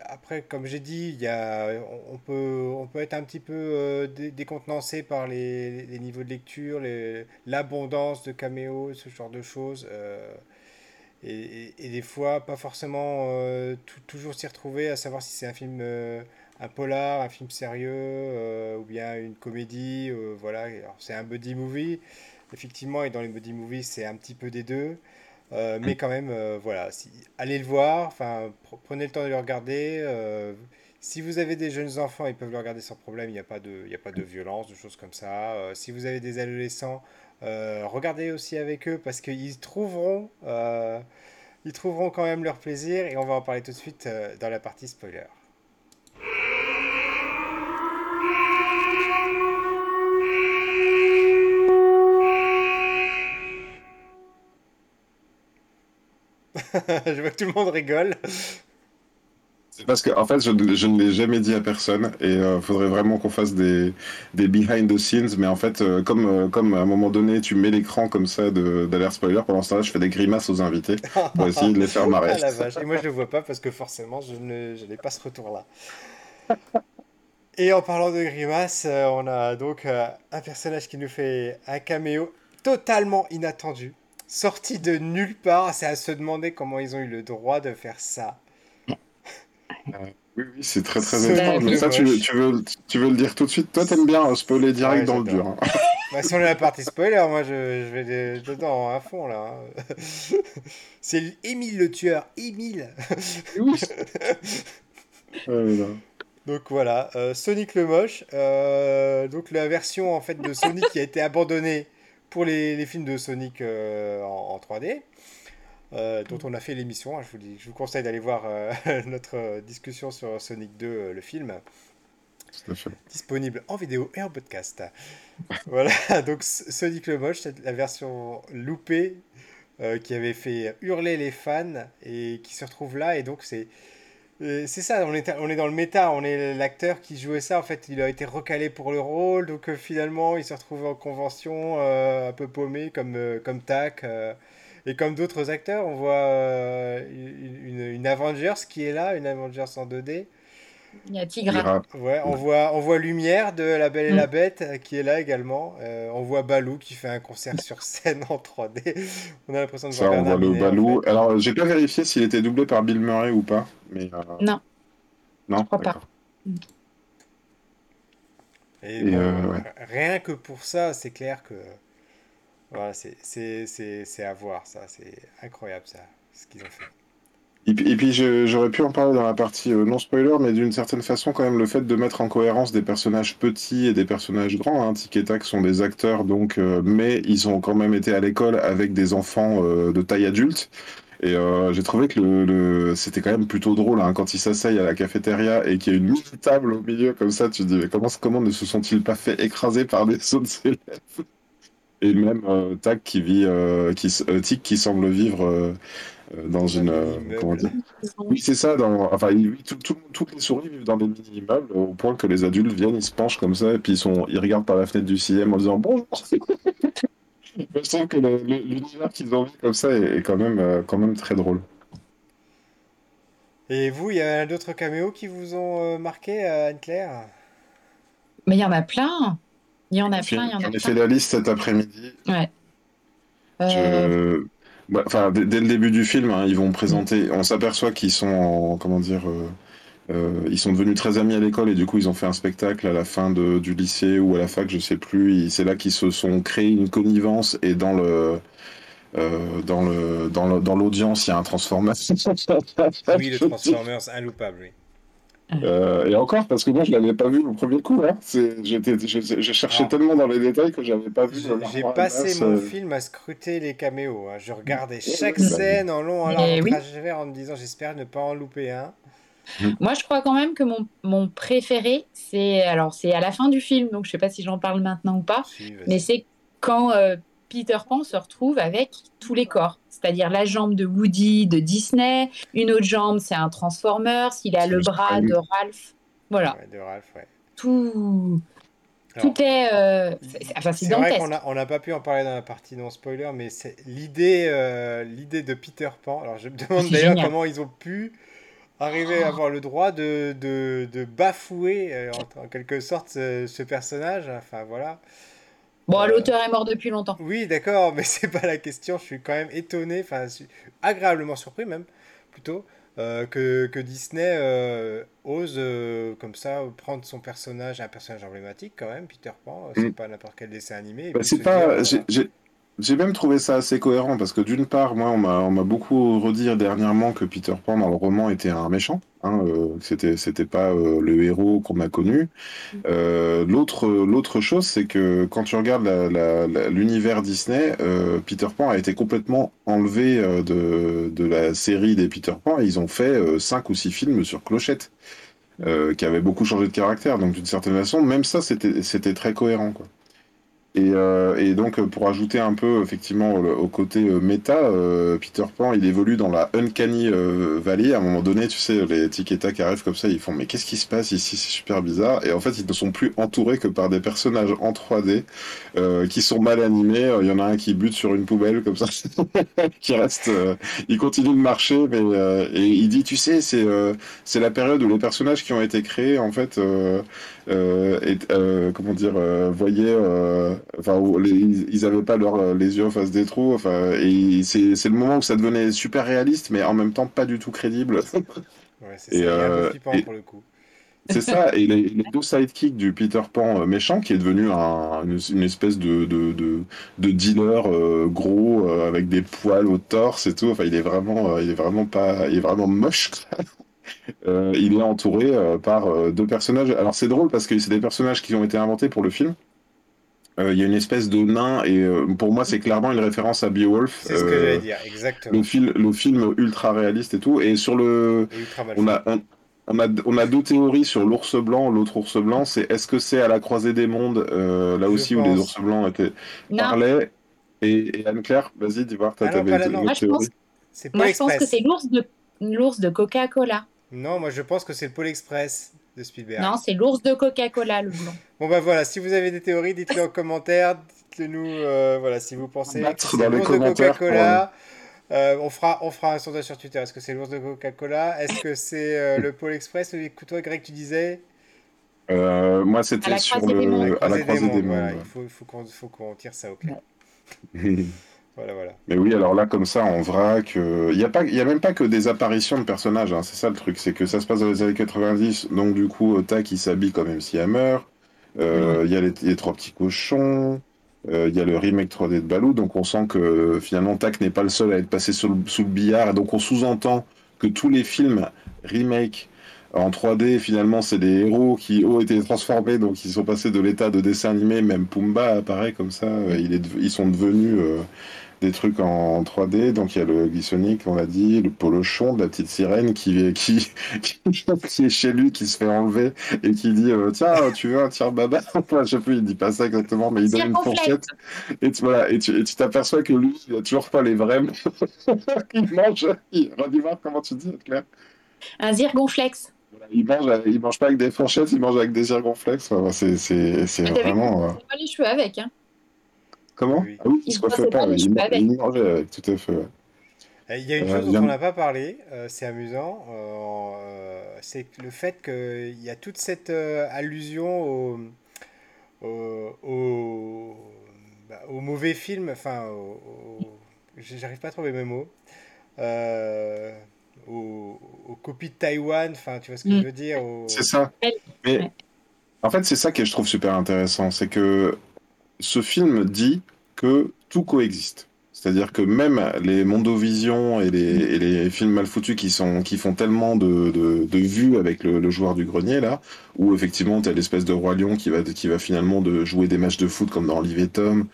après, comme j'ai dit, y a, on, peut, on peut être un petit peu décontenancé par les, les, niveaux de lecture, l'abondance de caméos, ce genre de choses. Et, des fois, pas forcément toujours s'y retrouver à savoir si c'est un film un polar, un film sérieux, euh, ou bien une comédie, euh, voilà. C'est un buddy movie, effectivement, et dans les buddy movies, c'est un petit peu des deux. Euh, mais quand même, voilà, allez le voir, enfin, prenez le temps de le regarder. si vous avez des jeunes enfants, ils peuvent le regarder sans problème, il n'y a, a pas de violence, de choses comme ça. si vous avez des adolescents, regardez aussi avec eux parce qu'ils trouveront, ils trouveront quand même leur plaisir et on va en parler tout de suite dans la partie spoiler. je vois que tout le monde rigole. C'est parce que, en fait, je, ne l'ai jamais dit à personne et il euh, faudrait vraiment qu'on fasse des, des behind the scenes. Mais en fait, euh, comme, euh, comme à un moment donné, tu mets l'écran comme ça d'alerte spoiler, pendant ce temps-là, je fais des grimaces aux invités pour essayer de les faire marrer. Ah, la vache. Et moi, je le vois pas parce que forcément, je n'ai pas ce retour-là. Et en parlant de grimaces, on a donc un personnage qui nous fait un caméo totalement inattendu sorti de nulle part. C'est à se demander comment ils ont eu le droit de faire ça. Euh, oui, oui, c'est très très étrange. Mais ça, tu, tu, veux, tu veux le dire tout de suite? Toi, t'aimes bien spoiler direct dans le dur. Hein. Bah, si on est la partie spoiler, moi je, je vais dedans à fond là. Hein. c'est Émile le tueur. Émile oui. Donc voilà, euh, Sonic le moche. Euh, donc la version en fait de Sonic qui a été abandonnée pour les, les films de Sonic euh, en, 3D. Euh, dont on a fait l'émission. Hein, je, vous dis, je vous conseille d'aller voir euh, notre discussion sur Sonic 2, le film. Disponible en vidéo et en podcast. voilà, donc Sonic le Moche, c'est la version loupée qui avait fait hurler les fans et qui se retrouve là. Et donc, c'est c'est ça, on est, on est dans le méta, on est l'acteur qui jouait ça, en fait, il a été recalé pour le rôle, donc euh, finalement, il se retrouve en convention, euh, un peu paumé, comme, euh, comme Tac, et comme d'autres acteurs, on voit une, une, Avengers qui est là, une Avengers en 2D, il y a Tigra. Ouais, on voit, on voit Lumière de La Belle et la mm. Bête euh, qui est là également. Euh, on voit Balou qui fait un concert sur scène en 3D. On a l'impression de voir Ça, on voit le Balou. Alors, j'ai pas vérifié s'il était doublé par Bill Murray ou pas. Mais, euh, Non. Non, je crois pas. Et, rien que pour ça, c'est clair que voilà, c'est à voir ça. C'est incroyable ça, ce qu'ils ont fait. Et puis, j'aurais pu en parler dans la partie euh, non spoiler, mais d'une certaine façon, quand même, le fait de mettre en cohérence des personnages petits et des personnages grands. Hein. Et Tac sont des acteurs, donc, euh, mais ils ont quand même été à l'école avec des enfants euh, de taille adulte. Et j'ai trouvé que le, c'était quand même plutôt drôle hein, quand ils s'asseyent à la cafétéria et qu'il y a une mini table au milieu comme ça. Tu te dis, mais comment, comment ne se sont-ils pas fait écraser par des autres élèves? Et même Tac qui vit, qui, Tic qui semble vivre euh, dans une. Euh, comment dire? Oui, c'est ça. Dans, enfin, toutes les souris vivent dans des mini-immeubles au point que les adultes viennent, ils se penchent comme ça et puis ils, sont, ils regardent par la fenêtre du CM en disant bonjour. Je sens que l'univers qu'ils ont vu comme ça est, quand, même, euh, quand même très drôle. Et vous, il y a d'autres caméos qui vous ont marqué, Anne-Claire? Mais il y en a plein. Il y en a plein. J'en ai fait la liste cet après-midi. Ouais. Je... Bah, enfin, dès, le début du film, hein, ils vont présenter. On s'aperçoit qu'ils sont, en, comment dire, euh, euh, ils sont devenus très amis à l'école et du coup ils ont fait un spectacle à la fin de, du lycée ou à la fac, je sais plus. C'est là qu'ils se sont créés une connivence et dans le euh, dans le dans l'audience il y a un Transformers. oui, le Transformers inloupable, oui. Euh, et encore, parce que moi, je l'avais pas vu au premier coup. Hein. J'étais, je, cherchais tellement dans les détails que j'avais pas vu. J'ai passé mon euh. film à scruter les caméos. Hein. Je regardais chaque scène en long, en large, en en me disant j'espère ne pas en louper un. Mm. Moi, je crois quand même que mon, mon préféré, c'est alors c'est à la fin du film, donc je sais pas si j'en parle maintenant ou pas, mais c'est quand euh, Peter Pan se retrouve avec tous les corps. C'est-à-dire la jambe de Woody de Disney, une autre jambe, c'est un Transformers, il a le bras de Ralph. Voilà. de Ralph, ouais. Tout. tout est. Euh, enfin, c'est vrai qu'on n'a pas pu en parler dans la partie non spoiler, mais c'est l'idée, euh, l'idée de Peter Pan. Alors, je me demande d'ailleurs comment ils ont pu arriver à avoir le droit de, de, de bafouer euh, en, quelque sorte ce, personnage. Enfin voilà. Bon, euh, l'auteur est mort depuis longtemps. Oui, d'accord, mais c'est pas la question. Je suis quand même étonné, enfin agréablement surpris même, plutôt, euh, que, que, Disney ose comme ça prendre son personnage, un personnage emblématique quand même, Peter Pan. C'est mm. pas n'importe quel dessin animé. Bah, c'est pas. J'ai même trouvé ça assez cohérent parce que d'une part, moi, on m'a beaucoup redit dernièrement que Peter Pan dans le roman était un méchant, hein, euh, c'était c'était pas euh, le héros qu'on a connu. Euh, l'autre l'autre chose, c'est que quand tu regardes l'univers Disney, euh, Peter Pan a été complètement enlevé euh, de de la série des Peter Pan. Et ils ont fait cinq ou six films sur Clochette. qui avaient beaucoup changé de caractère, donc d'une certaine façon, même ça c'était c'était très cohérent quoi. Et, euh, et, donc, pour ajouter un peu, effectivement, au, côté euh, méta, euh, Peter Pan, il évolue dans la Uncanny Valley. À un moment donné, tu sais, les tic qui arrivent comme ça, ils font Mais qu'est-ce qui se passe ici? C'est super bizarre. Et en fait, ils ne sont plus entourés que par des personnages en 3D qui sont mal animés. Il y en a un qui bute sur une poubelle comme ça, qui reste. il continue de marcher, mais et il dit Tu sais, c'est c'est la période où les personnages qui ont été créés, en fait, comment dire, voyaient enfin, ils n'avaient pas leur, euh, les yeux en face des trous. Enfin, et c'est le moment où ça devenait super réaliste, mais en même temps pas du tout crédible. Ouais, c'est ça, euh, pour le coup. C'est ça, et les, deux sidekicks du Peter Pan euh, méchant, qui est devenu un, une, espèce de, de, de, dealer gros avec des poils au torse et tout. Enfin, il est vraiment, il est vraiment pas, il est vraiment moche. il est entouré par deux personnages. Alors c'est drôle parce que c'est des personnages qui ont été inventés pour le film. Euh, il y a une espèce de nain et euh, pour moi c'est clairement une référence à Beowulf. C'est ce que j'allais euh, dire, exactement. Le, le film ultra réaliste et tout. Et sur le, on a, on, a, on a deux théories sur l'ours blanc. L'autre ours blanc, c'est est-ce que c'est à la croisée des mondes, là aussi où les ours blancs étaient parlaient. Et, Anne-Claire, vas-y, dis voir, t'as ah Moi, je pense, moi, je pense que c'est l'ours de, l'ours de Coca-Cola. Non, moi je pense que c'est le Pôle Express de Spielberg. Non, c'est l'ours de Coca-Cola, le blanc. Bon bah voilà, si vous avez des théories, dites-le en commentaire. Dites-le nous, euh, voilà, si vous pensez que c'est l'ours de Coca-Cola. Euh, on, fera, on fera un sondage sur Twitter. Est-ce que c'est l'ours de Coca-Cola? Est-ce que c'est euh, le Pôle Express? Écoute, toi, Greg, tu disais? Moi, c'était sur le... à la croisée des mondes. Il faut, faut qu'on tire ça au clair. Voilà, voilà. Mais oui, alors là, comme ça, en vrac, il n'y a, pas, y a même pas que des apparitions de personnages, hein, c'est ça le truc, c'est que ça se passe dans les années 90, donc du coup, Tac, il s'habille comme MC Hammer, euh, il y a les, trois petits cochons, euh, il y a le remake 3D de Baloo, donc on sent que finalement Tac n'est pas le seul à être passé sous le, sous le billard, et donc on sous-entend que tous les films remake en 3D, finalement, c'est des héros qui ont été transformés, donc ils sont passés de l'état de dessin animé, même Pumba apparaît comme ça, il est, ils sont devenus des trucs en 3D. Donc il y a le Glissonic, on l'a dit, le polochon de la petite sirène qui, qui, qui, est chez lui, qui se fait enlever et qui dit euh, Tiens, tu veux un tire baba? Je sais plus, il dit pas ça exactement, mais il donne une fourchette. Et tu voilà, et tu t'aperçois que lui, il a toujours pas les vrais il mange. Il... voir comment tu dis, Claire? Un zirgonflex. Il mange, il mange pas avec des fourchettes, il mange avec des zirgonflex. Enfin, c'est vraiment. Il pas les cheveux avec, hein. Comment Ah oui, il se coiffait pas, il, mangeait avec, tout à fait. Il y a une euh, chose dont on n'a pas parlé, euh, c'est amusant, euh, c'est le fait qu'il y a toute cette allusion au, au, bah, au, mauvais film, enfin, j'arrive pas à trouver mes mots, aux, copies de Taïwan, enfin, tu vois ce que je mm. veux dire C'est ça. Mais en fait, c'est ça que je trouve super intéressant, c'est que ce film dit que tout coexiste. C'est-à-dire que même les Mondovision et les, et les, films mal foutus qui, sont, qui font tellement de, de, vues avec le, joueur du grenier, là, où effectivement tu as l'espèce de roi lion qui va, qui va finalement de jouer des matchs de foot comme dans Olivier Tom,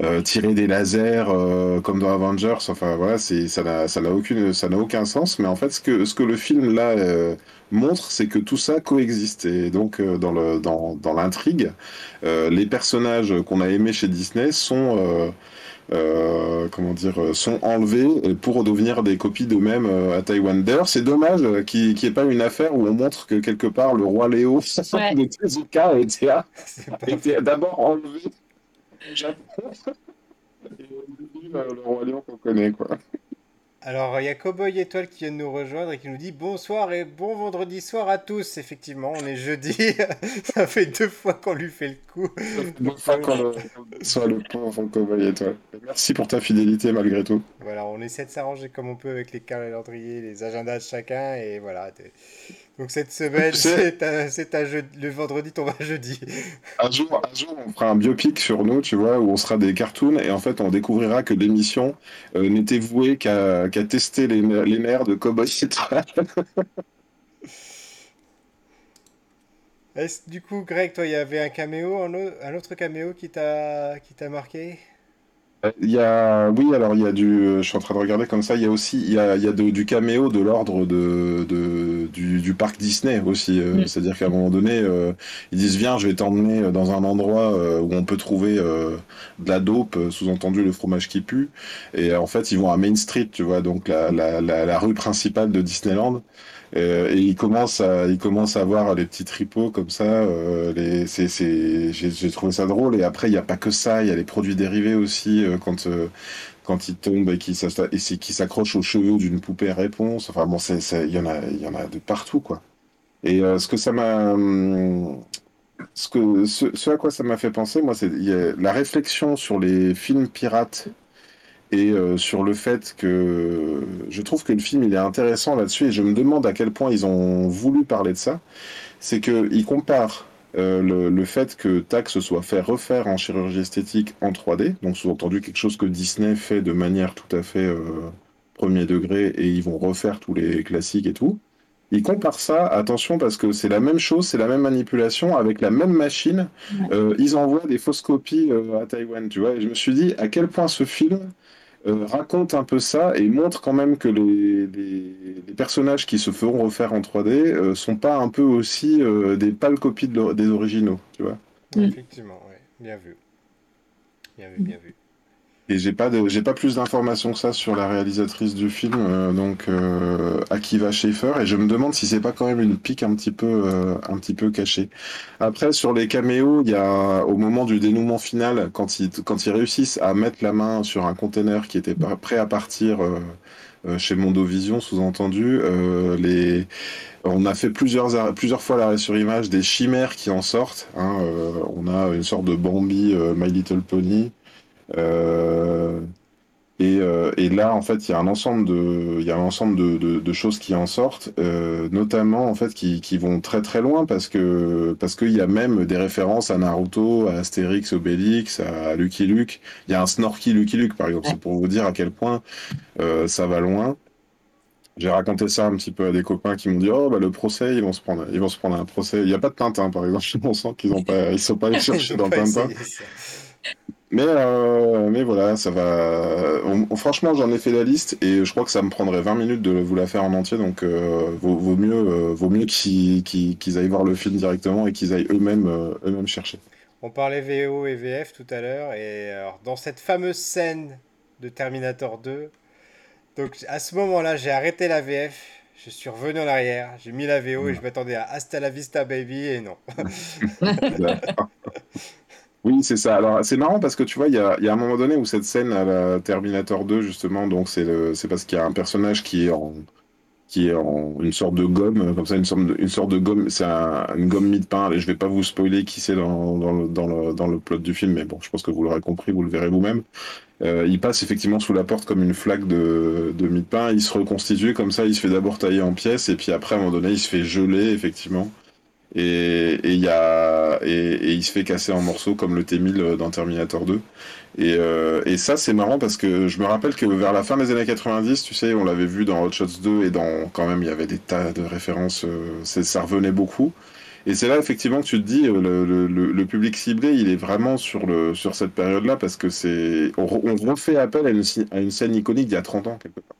euh, tirer des lasers euh, comme dans Avengers, enfin voilà, c'est, ça, n'a, ça, n'a aucune, ça n'a aucun sens, mais en fait ce que, ce que le film là euh, montre, c'est que tout ça coexiste. Et donc, euh, dans, le, dans, dans l'intrigue, euh, les personnages qu'on a aimés chez Disney sont, euh, comment dire, sont enlevés pour devenir des copies d'eux-mêmes à Taïwan. D'ailleurs, c'est dommage qu'il n'y ait pas une affaire où on montre que quelque part le roi Léo de Tezuka était, était d'abord enlevé au Japon. Et le roi qu'on connaît, quoi. Alors, il y a Cowboy Étoile qui vient de nous rejoindre et qui nous dit bonsoir et bon vendredi soir à tous. Effectivement, on est jeudi. Ça fait deux fois qu'on lui fait le coup. Deux fois qu'on le soit le pauvre Cowboy Étoile. Merci pour ta fidélité malgré tout. Voilà, on essaie de s'arranger comme on peut avec les calendriers, les agendas de chacun et voilà. Donc cette semaine, c'est un, jeu, le vendredi tombe un jeudi. Un jour, un jour, on fera un biopic sur nous, tu vois, où on sera des cartoons et en fait, on découvrira que l'émission euh, n'était vouée qu'à tester les, les, nerfs de Cowboy Est-ce du coup, Greg, toi, il y avait un caméo, un autre caméo qui t'a marqué? Il y a, oui, alors il y a du, je suis en train de regarder comme ça, il y a aussi, il y a, il y a du caméo de l'ordre de, de, du, du, parc Disney aussi. Euh, c'est-à-dire qu'à un moment donné, euh, ils disent viens, je vais t'emmener dans un endroit euh, où on peut trouver de la dope, sous-entendu le fromage qui pue. Et en fait, ils vont à Main Street, tu vois, donc la, la, la, la rue principale de Disneyland. Euh, et il commence à, il commence à voir les petits tripots comme ça. Euh, j'ai, trouvé ça drôle. Et après, il n'y a pas que ça. Il y a les produits dérivés aussi euh, quand quand il tombe et qui s'accroche aux cheveux d'une poupée réponse. Enfin bon, il y en a, de partout. Et ce, à quoi ça m'a fait penser, moi, c'est la réflexion sur les films pirates et euh, sur le fait que je trouve que le film il est intéressant là-dessus et je me demande à quel point ils ont voulu parler de ça. C'est qu'ils comparent euh, le, le, fait que Tax soit fait refaire en chirurgie esthétique en 3D, donc sous-entendu quelque chose que Disney fait de manière tout à fait euh, premier degré et ils vont refaire tous les classiques et tout. Ils comparent ça, attention parce que c'est la même chose, c'est la même manipulation avec la même machine. Euh, ils envoient des fausses copies à Taïwan, tu vois. Et je me suis dit à quel point ce film euh, raconte un peu ça et montre quand même que les, les, personnages qui se feront refaire en 3D euh, sont pas un peu aussi euh, des pâles copies des originaux, tu vois. Effectivement, ouais. bien vu. Bien vu, bien vu. Et j'ai pas j'ai pas plus d'informations que ça sur la réalisatrice du film, euh, donc euh, Akiva Schaefer, et je me demande si c'est pas quand même une pique un petit peu, euh, un petit peu cachée. Après, sur les caméos, il y a au moment du dénouement final, quand ils, quand ils réussissent à mettre la main sur un container qui était prêt à partir chez Mondovision, sous-entendu, les on a fait plusieurs, plusieurs fois l'arrêt sur image des chimères qui en sortent. Hein, on a une sorte de Bambi, My Little Pony. Euh, et, euh, et, là, en fait, il y a un ensemble de, il y a un ensemble de, de, de choses qui en sortent, euh, notamment en fait qui, qui, vont très très loin parce que parce qu'il y a même des références à Naruto, à Astérix, Obélix, à Lucky Luke. Il y a un Snorky Lucky Luke par exemple, c'est pour vous dire à quel point ça va loin. J'ai raconté ça un petit peu à des copains qui m'ont dit oh bah le procès ils vont se prendre ils vont se prendre un procès. Il n'y a pas de Tintin par exemple. On sent qu'ils ont pas ils sont pas allés chercher dans Tintin. Mais, euh, mais voilà, ça va. franchement, j'en ai fait la liste et je crois que ça me prendrait 20 minutes de vous la faire en entier, donc euh, vaut, mieux, euh, vaut mieux qu'ils aillent voir le film directement et qu'ils aillent eux-mêmes eux-mêmes chercher. On parlait VO et VF tout à l'heure, et alors, dans cette fameuse scène de Terminator 2, donc à ce moment-là, j'ai arrêté la VF, je suis revenu en arrière, j'ai mis la VO et je m'attendais à Hasta la vista baby, et non. Oui, c'est ça. Alors, c'est marrant parce que tu vois, il y a, y a, un moment donné où cette scène à la Terminator 2, justement, donc c'est parce qu'il y a un personnage qui est en, qui est en une sorte de gomme, comme ça, une sorte de, une sorte de gomme, c'est une gomme de pain. Je vais pas vous spoiler qui c'est dans, dans, le, dans, le, dans le plot du film, mais bon, je pense que vous l'aurez compris, vous le verrez vous-même. Euh, il passe effectivement sous la porte comme une flaque de, de mie de pain, il se reconstitue comme ça, il se fait d'abord tailler en pièces, et puis après, à un moment donné, il se fait geler, effectivement et, il se fait casser en morceaux comme le T-1000 dans Terminator 2. Et, euh, et ça, c'est marrant parce que je me rappelle que vers la fin des années 90, tu sais, on l'avait vu dans Hot Shots 2 et dans, quand même, il y avait des tas de références, euh, ça revenait beaucoup. Et c'est là, effectivement, que tu te dis, euh, le, public ciblé, il est vraiment sur, sur cette période-là parce que c'est, on, refait appel à une, à une scène iconique d'il y a 30 ans, quelque part.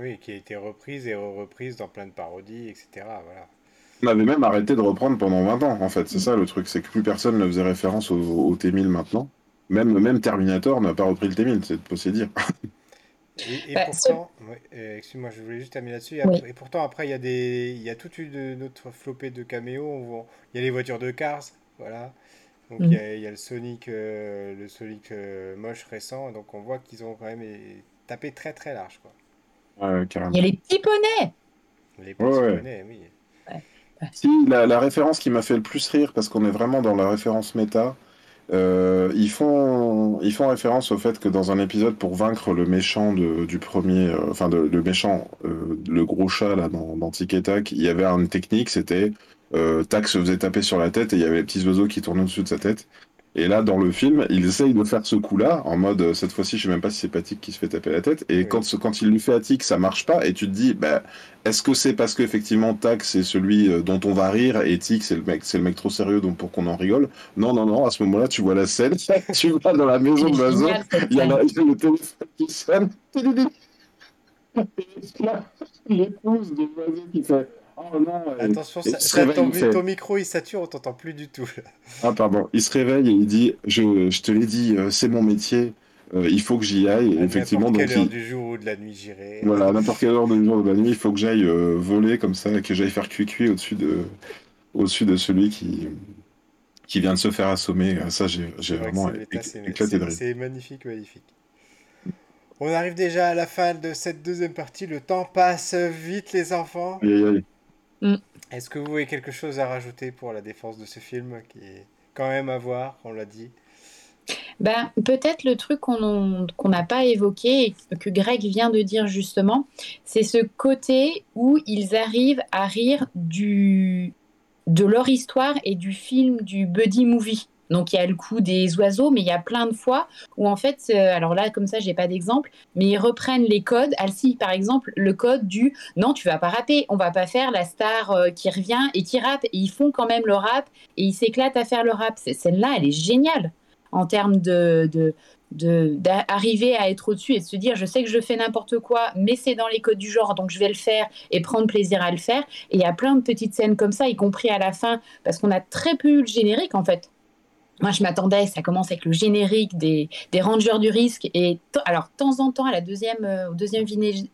Oui, qui a été reprise et reprise dans plein de parodies, etc. Voilà. On avait même arrêté de reprendre pendant 20 ans, en fait. C'est ça le truc, c'est que plus personne ne faisait référence au, T-1000 maintenant. Même, même Terminator n'a pas repris le T-1000, c'est possible dire. Et, bah, pourtant, excuse-moi, je voulais juste terminer là-dessus. Et, pourtant, après, il y a des, il y a toute une autre flopée de caméos. Il y a les voitures de Cars, voilà. Donc il, y a, mm. le Sonic, euh, le Sonic euh, moche récent. Donc on voit qu'ils ont quand même tapé très très large, quoi. Ouais, Il y a les petits poneys. Les petits poneys, oui. Si, la, la, référence qui m'a fait le plus rire, parce qu'on est vraiment dans la référence méta, euh, ils, font, ils font référence au fait que dans un épisode, pour vaincre le méchant de, du premier, euh, enfin le méchant, euh, le gros chat là dans, dans Tic et Tac, il y avait une technique, c'était Tac se faisait taper sur la tête et il y avait les petits oiseaux qui tournaient au-dessus de sa tête. Et là, dans le film, il essaye de faire ce coup-là, en mode, euh, cette fois-ci, je sais même pas si c'est Patik qui se fait taper la tête. Et quand, quand il lui fait à Tic, ça marche pas. Et tu te dis, bah, est-ce que c'est parce qu'effectivement, Tac, c'est celui euh, dont on va rire, et Tic, c'est le mec, c'est le mec trop sérieux, donc pour qu'on en rigole? Non, non, non, à ce moment-là, tu vois la scène, tu vas dans la maison de l'oiseau, il y a le téléphone qui sonne. L'épouse de l'oiseau qui fait Oh non, Attention, ça, ton, micro il sature, on t'entend plus du tout. Ah pardon, il se réveille et il dit, je, je te l'ai dit, euh, c'est mon métier, euh, il faut que j'y aille. À effectivement, quelle heure du jour ou de la nuit j'irai. Voilà, à n'importe quelle heure du jour ou de la nuit, il faut que j'aille euh, voler comme ça, que j'aille faire cuit-cuit au-dessus de, au-dessus de celui qui, qui vient de se faire assommer. Ça, j'ai vraiment éclaté de rire. C'est magnifique, magnifique. On arrive déjà à la fin de cette deuxième partie. Le temps passe vite, les enfants. Aïe, aïe. Mm. Est-ce que vous avez quelque chose à rajouter pour la défense de ce film qui est quand même à voir, on l'a dit? Ben, Peut-être le truc qu'on n'a pas évoqué et que Greg vient de dire justement, c'est ce côté où ils arrivent à rire du, de leur histoire et du film du buddy movie. Donc il y a le coup des oiseaux, mais il y a plein de fois où en fait, euh, alors là comme ça j'ai pas d'exemple, mais ils reprennent les codes. Alcy par exemple, le code du non tu vas pas rapper, on va pas faire la star euh, qui revient et qui rappe. Et ils font quand même le rap et ils s'éclatent à faire le rap. Celle-là elle est géniale en termes de, d'arriver à être au-dessus et de se dire je sais que je fais n'importe quoi, mais c'est dans les codes du genre, donc je vais le faire et prendre plaisir à le faire. Et il y a plein de petites scènes comme ça, y compris à la fin, parce qu'on a très peu eu le générique en fait. Moi, je m'attendais, ça commence avec le générique des, des Rangers du risque. Et alors, de temps en temps, à la deuxième, euh, au deuxième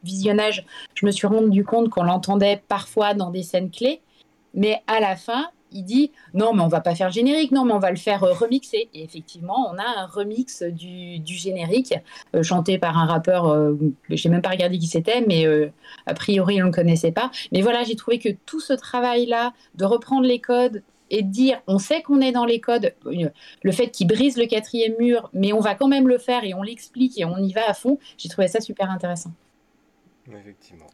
visionnage, je me suis rendu compte qu'on l'entendait parfois dans des scènes clés. Mais à la fin, il dit non, mais on va pas faire le générique, non, mais on va le faire euh, remixer. Et effectivement, on a un remix du, générique euh, chanté par un rappeur. je n'ai même pas regardé qui c'était, mais a priori, on ne le connaissait pas. Mais voilà, j'ai trouvé que tout ce travail-là de reprendre les codes, et de dire on sait qu'on est dans les codes, le fait qu'il brise le quatrième mur, mais on va quand même le faire et on l'explique et on y va à fond, j'ai trouvé ça super intéressant. Effectivement.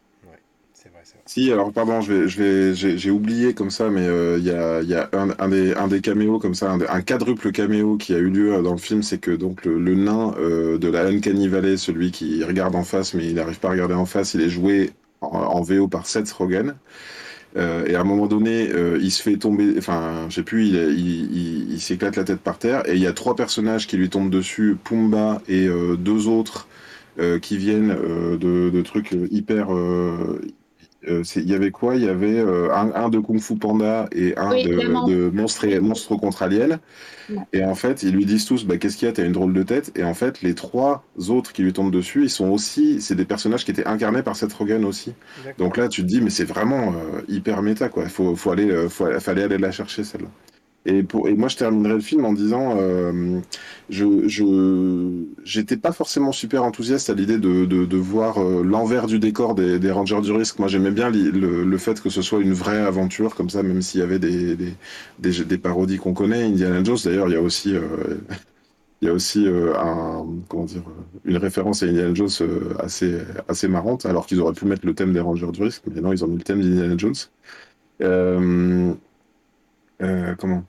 c'est Vrai. Si, alors pardon, je vais, je vais, j'ai, oublié comme ça, mais euh, il y a, y a un, des, un des caméos comme ça, un, quadruple caméo qui a eu lieu dans le film, c'est que donc le, nain euh, de la Uncanny Valley, celui qui regarde en face mais il n'arrive pas à regarder en face, il est joué en, en VO par Seth Rogen. Euh, et à un moment donné, euh, il se fait tomber, enfin, je sais plus, il, s'éclate la tête par terre, et il y a trois personnages qui lui tombent dessus, Pumba et euh, deux autres qui viennent de, trucs hyper il y avait quoi? Il y avait un, de Kung Fu Panda et un de, de monstre, monstre contre Alien. Et en fait, ils lui disent tous, bah, qu'est-ce qu'il y a, t'as une drôle de tête. Et en fait, les trois autres qui lui tombent dessus, ils sont aussi, c'est des personnages qui étaient incarnés par Seth Rogen aussi. Donc là, tu te dis, mais c'est vraiment euh, hyper méta, quoi. Il faut, faut, aller, euh, faut, fallait aller la chercher, celle-là. Et, moi, je terminerai le film en disant, euh, je, j'étais pas forcément super enthousiaste à l'idée de, de, voir euh, l'envers du décor des, des, Rangers du risque. Moi, j'aimais bien le, le, fait que ce soit une vraie aventure comme ça, même s'il y avait des, des, des, parodies qu'on connaît. Indiana Jones, d'ailleurs, il y a aussi, euh, il y a aussi comment dire, une référence à Indiana Jones assez, assez marrante, alors qu'ils auraient pu mettre le thème des Rangers du risque, mais non, ils ont mis le thème d'Indiana Jones. comment?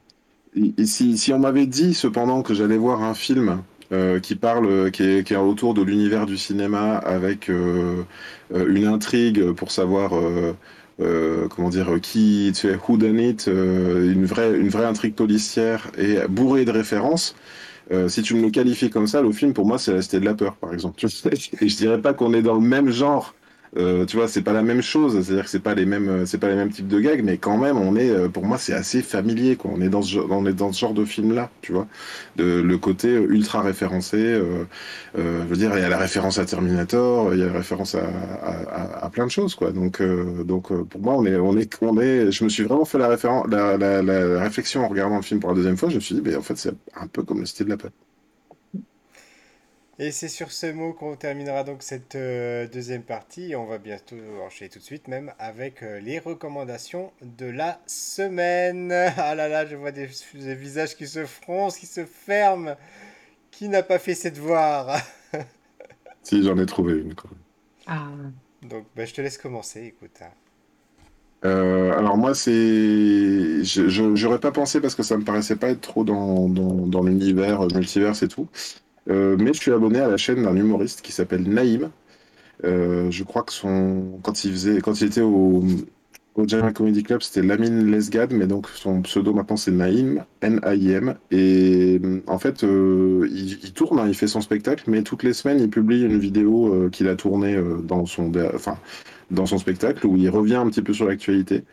Si, si, on m'avait dit cependant que j'allais voir un film euh, qui parle, qui est, qui est, autour de l'univers du cinéma avec euh, euh une intrigue pour savoir euh, euh, comment dire qui tu es who done it, une vraie une vraie intrigue policière et bourrée de références. si tu me le qualifies comme ça, le film pour moi c'est la Cité de la peur par exemple. Et je dirais pas qu'on est dans le même genre euh, tu vois, c'est pas la même chose. C'est-à-dire que c'est pas les mêmes, euh, c'est pas les mêmes types de gags, mais quand même, on est, euh, pour moi, c'est assez familier. Quoi. On est dans ce, on est dans ce genre de film-là, tu vois. Le côté ultra référencé. Je veux dire, il y a la référence à Terminator, il y a la référence à, plein de choses, quoi. Donc, donc, pour moi, on est, on est, on est. Je me suis vraiment fait la, référence, la, la, réflexion en regardant le film pour la deuxième fois. Je me suis dit, mais en fait, c'est un peu comme le style de la pâte. Et c'est sur ce mot qu'on terminera donc cette euh, deuxième partie. On va bientôt enchaîner tout de suite même avec euh, les recommandations de la semaine. Ah là là, je vois des, visages qui se froncent, qui se ferment. Qui n'a pas fait ses devoirs Si, j'en ai trouvé une. Ah. Donc, bah, je te laisse commencer, écoute. Hein. Euh, alors moi, c'est, je n'aurais pas pensé parce que ça me paraissait pas être trop dans, dans, dans l'univers multiverse et tout. Euh, mais je suis abonné à la chaîne d'un humoriste qui s'appelle Naïm. Euh, je crois que son quand il faisait quand il était au au Comedy Club, c'était Lamine Lesgad, mais donc son pseudo maintenant c'est Naïm, N-A-I-M. Et en fait, euh, il, tourne, hein, il fait son spectacle, mais toutes les semaines, il publie une vidéo qu'il a tournée dans, son, dans son spectacle où il revient un petit peu sur l'actualité.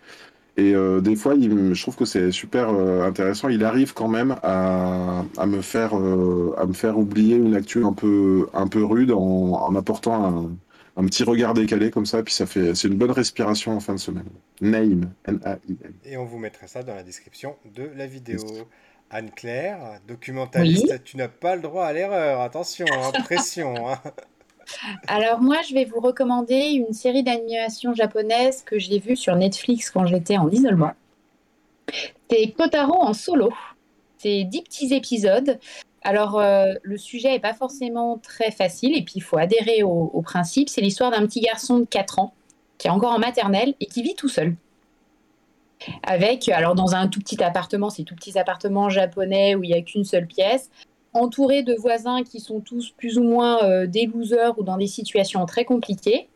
Et euh, des fois, il, je trouve que c'est super euh, intéressant. Il arrive quand même à, à me faire euh, à me faire oublier une actu un peu un peu rude en, en apportant un, un, petit regard décalé comme ça. Puis ça fait c'est une bonne respiration en fin de semaine. Naïm, N-A-I-M. Et on vous mettra ça dans la description de la vidéo. Anne-Claire, documentaliste, tu n'as pas le droit à l'erreur. Attention, hein, pression. Hein. Alors moi, je vais vous recommander une série d'animation japonaise que j'ai vue sur Netflix quand j'étais en isolement. C'est Kotaro en solo. C'est dix petits épisodes. Alors euh, le sujet n'est pas forcément très facile et puis il faut adhérer au, principe. C'est l'histoire d'un petit garçon de 4 ans qui est encore en maternelle et qui vit tout seul avec, alors dans un tout petit appartement, c'est tout petits appartements japonais où il n'y a qu'une seule pièce, entouré de voisins qui sont tous plus ou moins euh, des losers ou dans des situations très compliquées.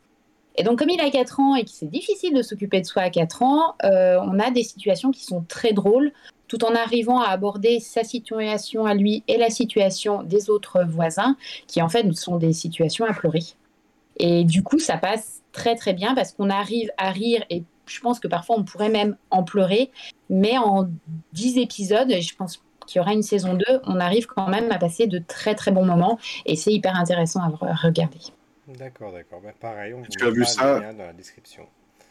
Et donc, comme il a 4 ans et que c'est difficile de s'occuper de soi à 4 ans, euh, on a des situations qui sont très drôles, tout en arrivant à aborder sa situation à lui et la situation des autres voisins, qui en fait sont des situations à pleurer. Et du coup, ça passe très très bien parce qu'on arrive à rire et je pense que parfois on pourrait même en pleurer, mais en 10 épisodes, je pense qu'il y aura une saison 2, on arrive quand même à passer de très très bons moments et c'est hyper intéressant à regarder. D'accord, d'accord. Bah, pareil, on tu as vu ça dans la description.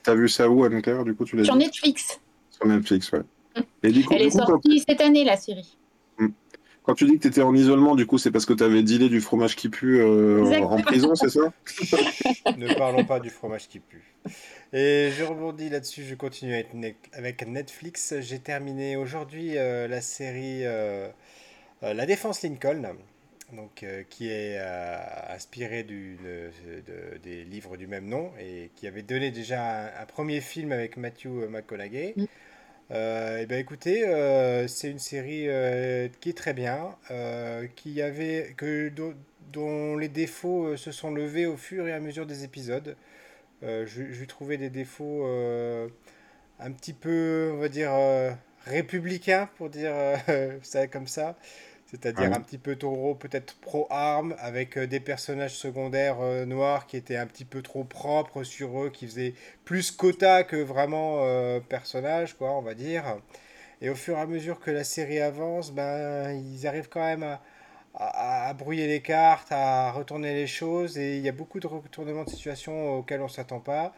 Tu as vu ça où, Anne-Claire, du coup tu Sur Netflix. Sur Netflix, ouais. Mm. Et du coup, Elle est sortie cette année, la série. Quand tu dis que tu étais en isolement, du coup, c'est parce que tu avais dealé du fromage qui pue euh, en prison, c'est ça? Ne parlons pas du fromage qui pue. Et je rebondis là-dessus, je continue avec Netflix. J'ai terminé aujourd'hui euh, la série euh, euh, La Défense Lincoln, donc, qui est inspirée du, des livres du même nom et qui avait donné déjà un, premier film avec Matthew McConaughey. Mm. Et ben écoutez, c'est une série qui est très bien, qui avait que dont les défauts se sont levés au fur et à mesure des épisodes. Euh, je, lui trouvais des défauts euh, un petit peu, on va dire, euh, républicains, pour dire ça comme ça. C'est-à-dire un petit peu trop, peut-être pro-armes, avec des personnages secondaires noirs qui étaient un petit peu trop propres sur eux, qui faisaient plus quota que vraiment personnages, quoi, on va dire. Et au fur et à mesure que la série avance, ben, ils arrivent quand même à, à, brouiller les cartes, à retourner les choses. Et il y a beaucoup de retournements de situation auxquels on ne s'attend pas.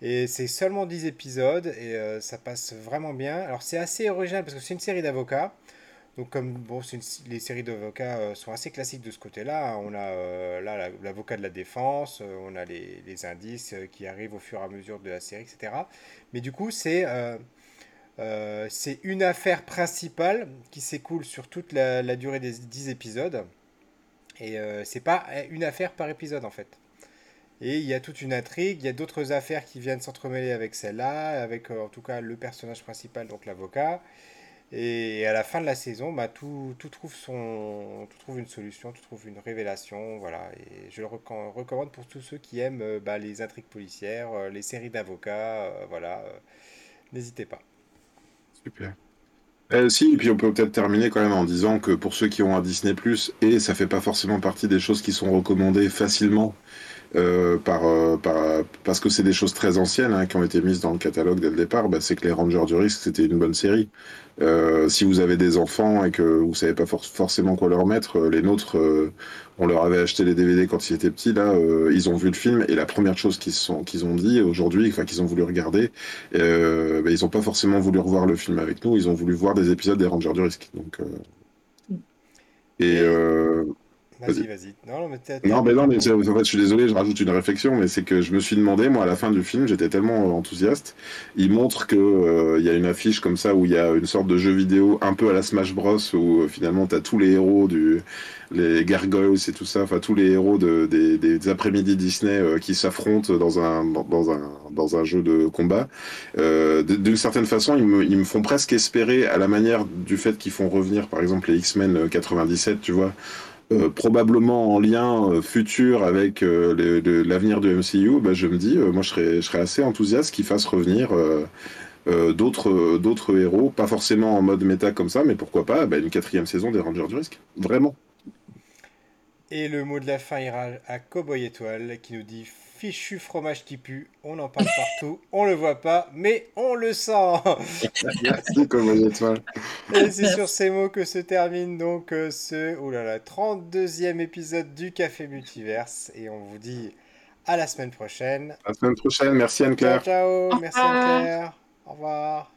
Et c'est seulement 10 épisodes et euh, ça passe vraiment bien. Alors c'est assez original parce que c'est une série d'avocats. Donc comme bon, les séries d'avocats euh, sont assez classiques de ce côté-là. On a euh, là l'avocat de la défense, on a les, indices qui arrivent au fur et à mesure de la série, etc. Mais du coup c'est euh, c'est une affaire principale qui s'écoule sur toute la, durée des 10 épisodes. Et euh, c'est pas une affaire par épisode en fait. Et il y a toute une intrigue, il y a d'autres affaires qui viennent s'entremêler avec celle-là, avec euh, en tout cas le personnage principal, donc l'avocat. Et à la fin de la saison, bah, tout, trouve son, tout trouve une solution, tout trouve une révélation. Voilà. Et je le recommande pour tous ceux qui aiment bah, les intrigues policières, les séries d'avocats. voilà. N'hésitez pas. Super. Euh, si, et puis on peut peut-être terminer quand même en disant que pour ceux qui ont un Disney et ça fait pas forcément partie des choses qui sont recommandées facilement euh, par, euh, par, parce que c'est des choses très anciennes hein, qui ont été mises dans le catalogue dès le départ, bah, c'est que les Rangers du risque c'était une bonne série. Euh, si vous avez des enfants et que vous savez pas forcément quoi leur mettre, euh, les nôtres, euh, on leur avait acheté les DVD quand ils étaient petits. Là, ils ont vu le film et la première chose qu'ils ont dit aujourd'hui, enfin qu'ils ont voulu regarder, bah, ils ont pas forcément voulu revoir le film avec nous. Ils ont voulu voir des épisodes des Rangers du risque. Donc et Vas-y, vas-y. Non, mais, non, mais non, mais en fait, je suis désolé, je rajoute une réflexion, mais c'est que je me suis demandé, moi, à la fin du film, j'étais tellement euh, enthousiaste. Il montre que euh, il y a une affiche comme ça où il y a une sorte de jeu vidéo un peu à la Smash Bros où euh, finalement tu as tous les héros du les gargoyles et tout ça, enfin tous les héros de, des, des après-midi Disney qui s'affrontent dans un dans un dans un jeu de combat. D'une certaine façon, ils me, ils me font presque espérer à la manière du fait qu'ils font revenir, par exemple, les X-Men 97, tu vois euh, probablement en lien euh, futur avec euh, l'avenir du MCU, bah, je me dis, moi je serais, assez enthousiaste qu'ils fassent revenir d'autres d'autres héros, pas forcément en mode méta comme ça, mais pourquoi pas bah, une quatrième saison des Rangers du risque. Vraiment. Et le mot de la fin ira à Cowboy Étoile qui nous dit fichu fromage qui pue. On en parle partout, on le voit pas, mais on le sent. Merci comme étoile. Et c'est sur ces mots que se termine donc euh, ce oh 32e épisode du Café Multiverse. Et on vous dit à la semaine prochaine. À la semaine prochaine, merci Anne-Claire. Ciao, ciao. merci Anne-Claire. Au revoir.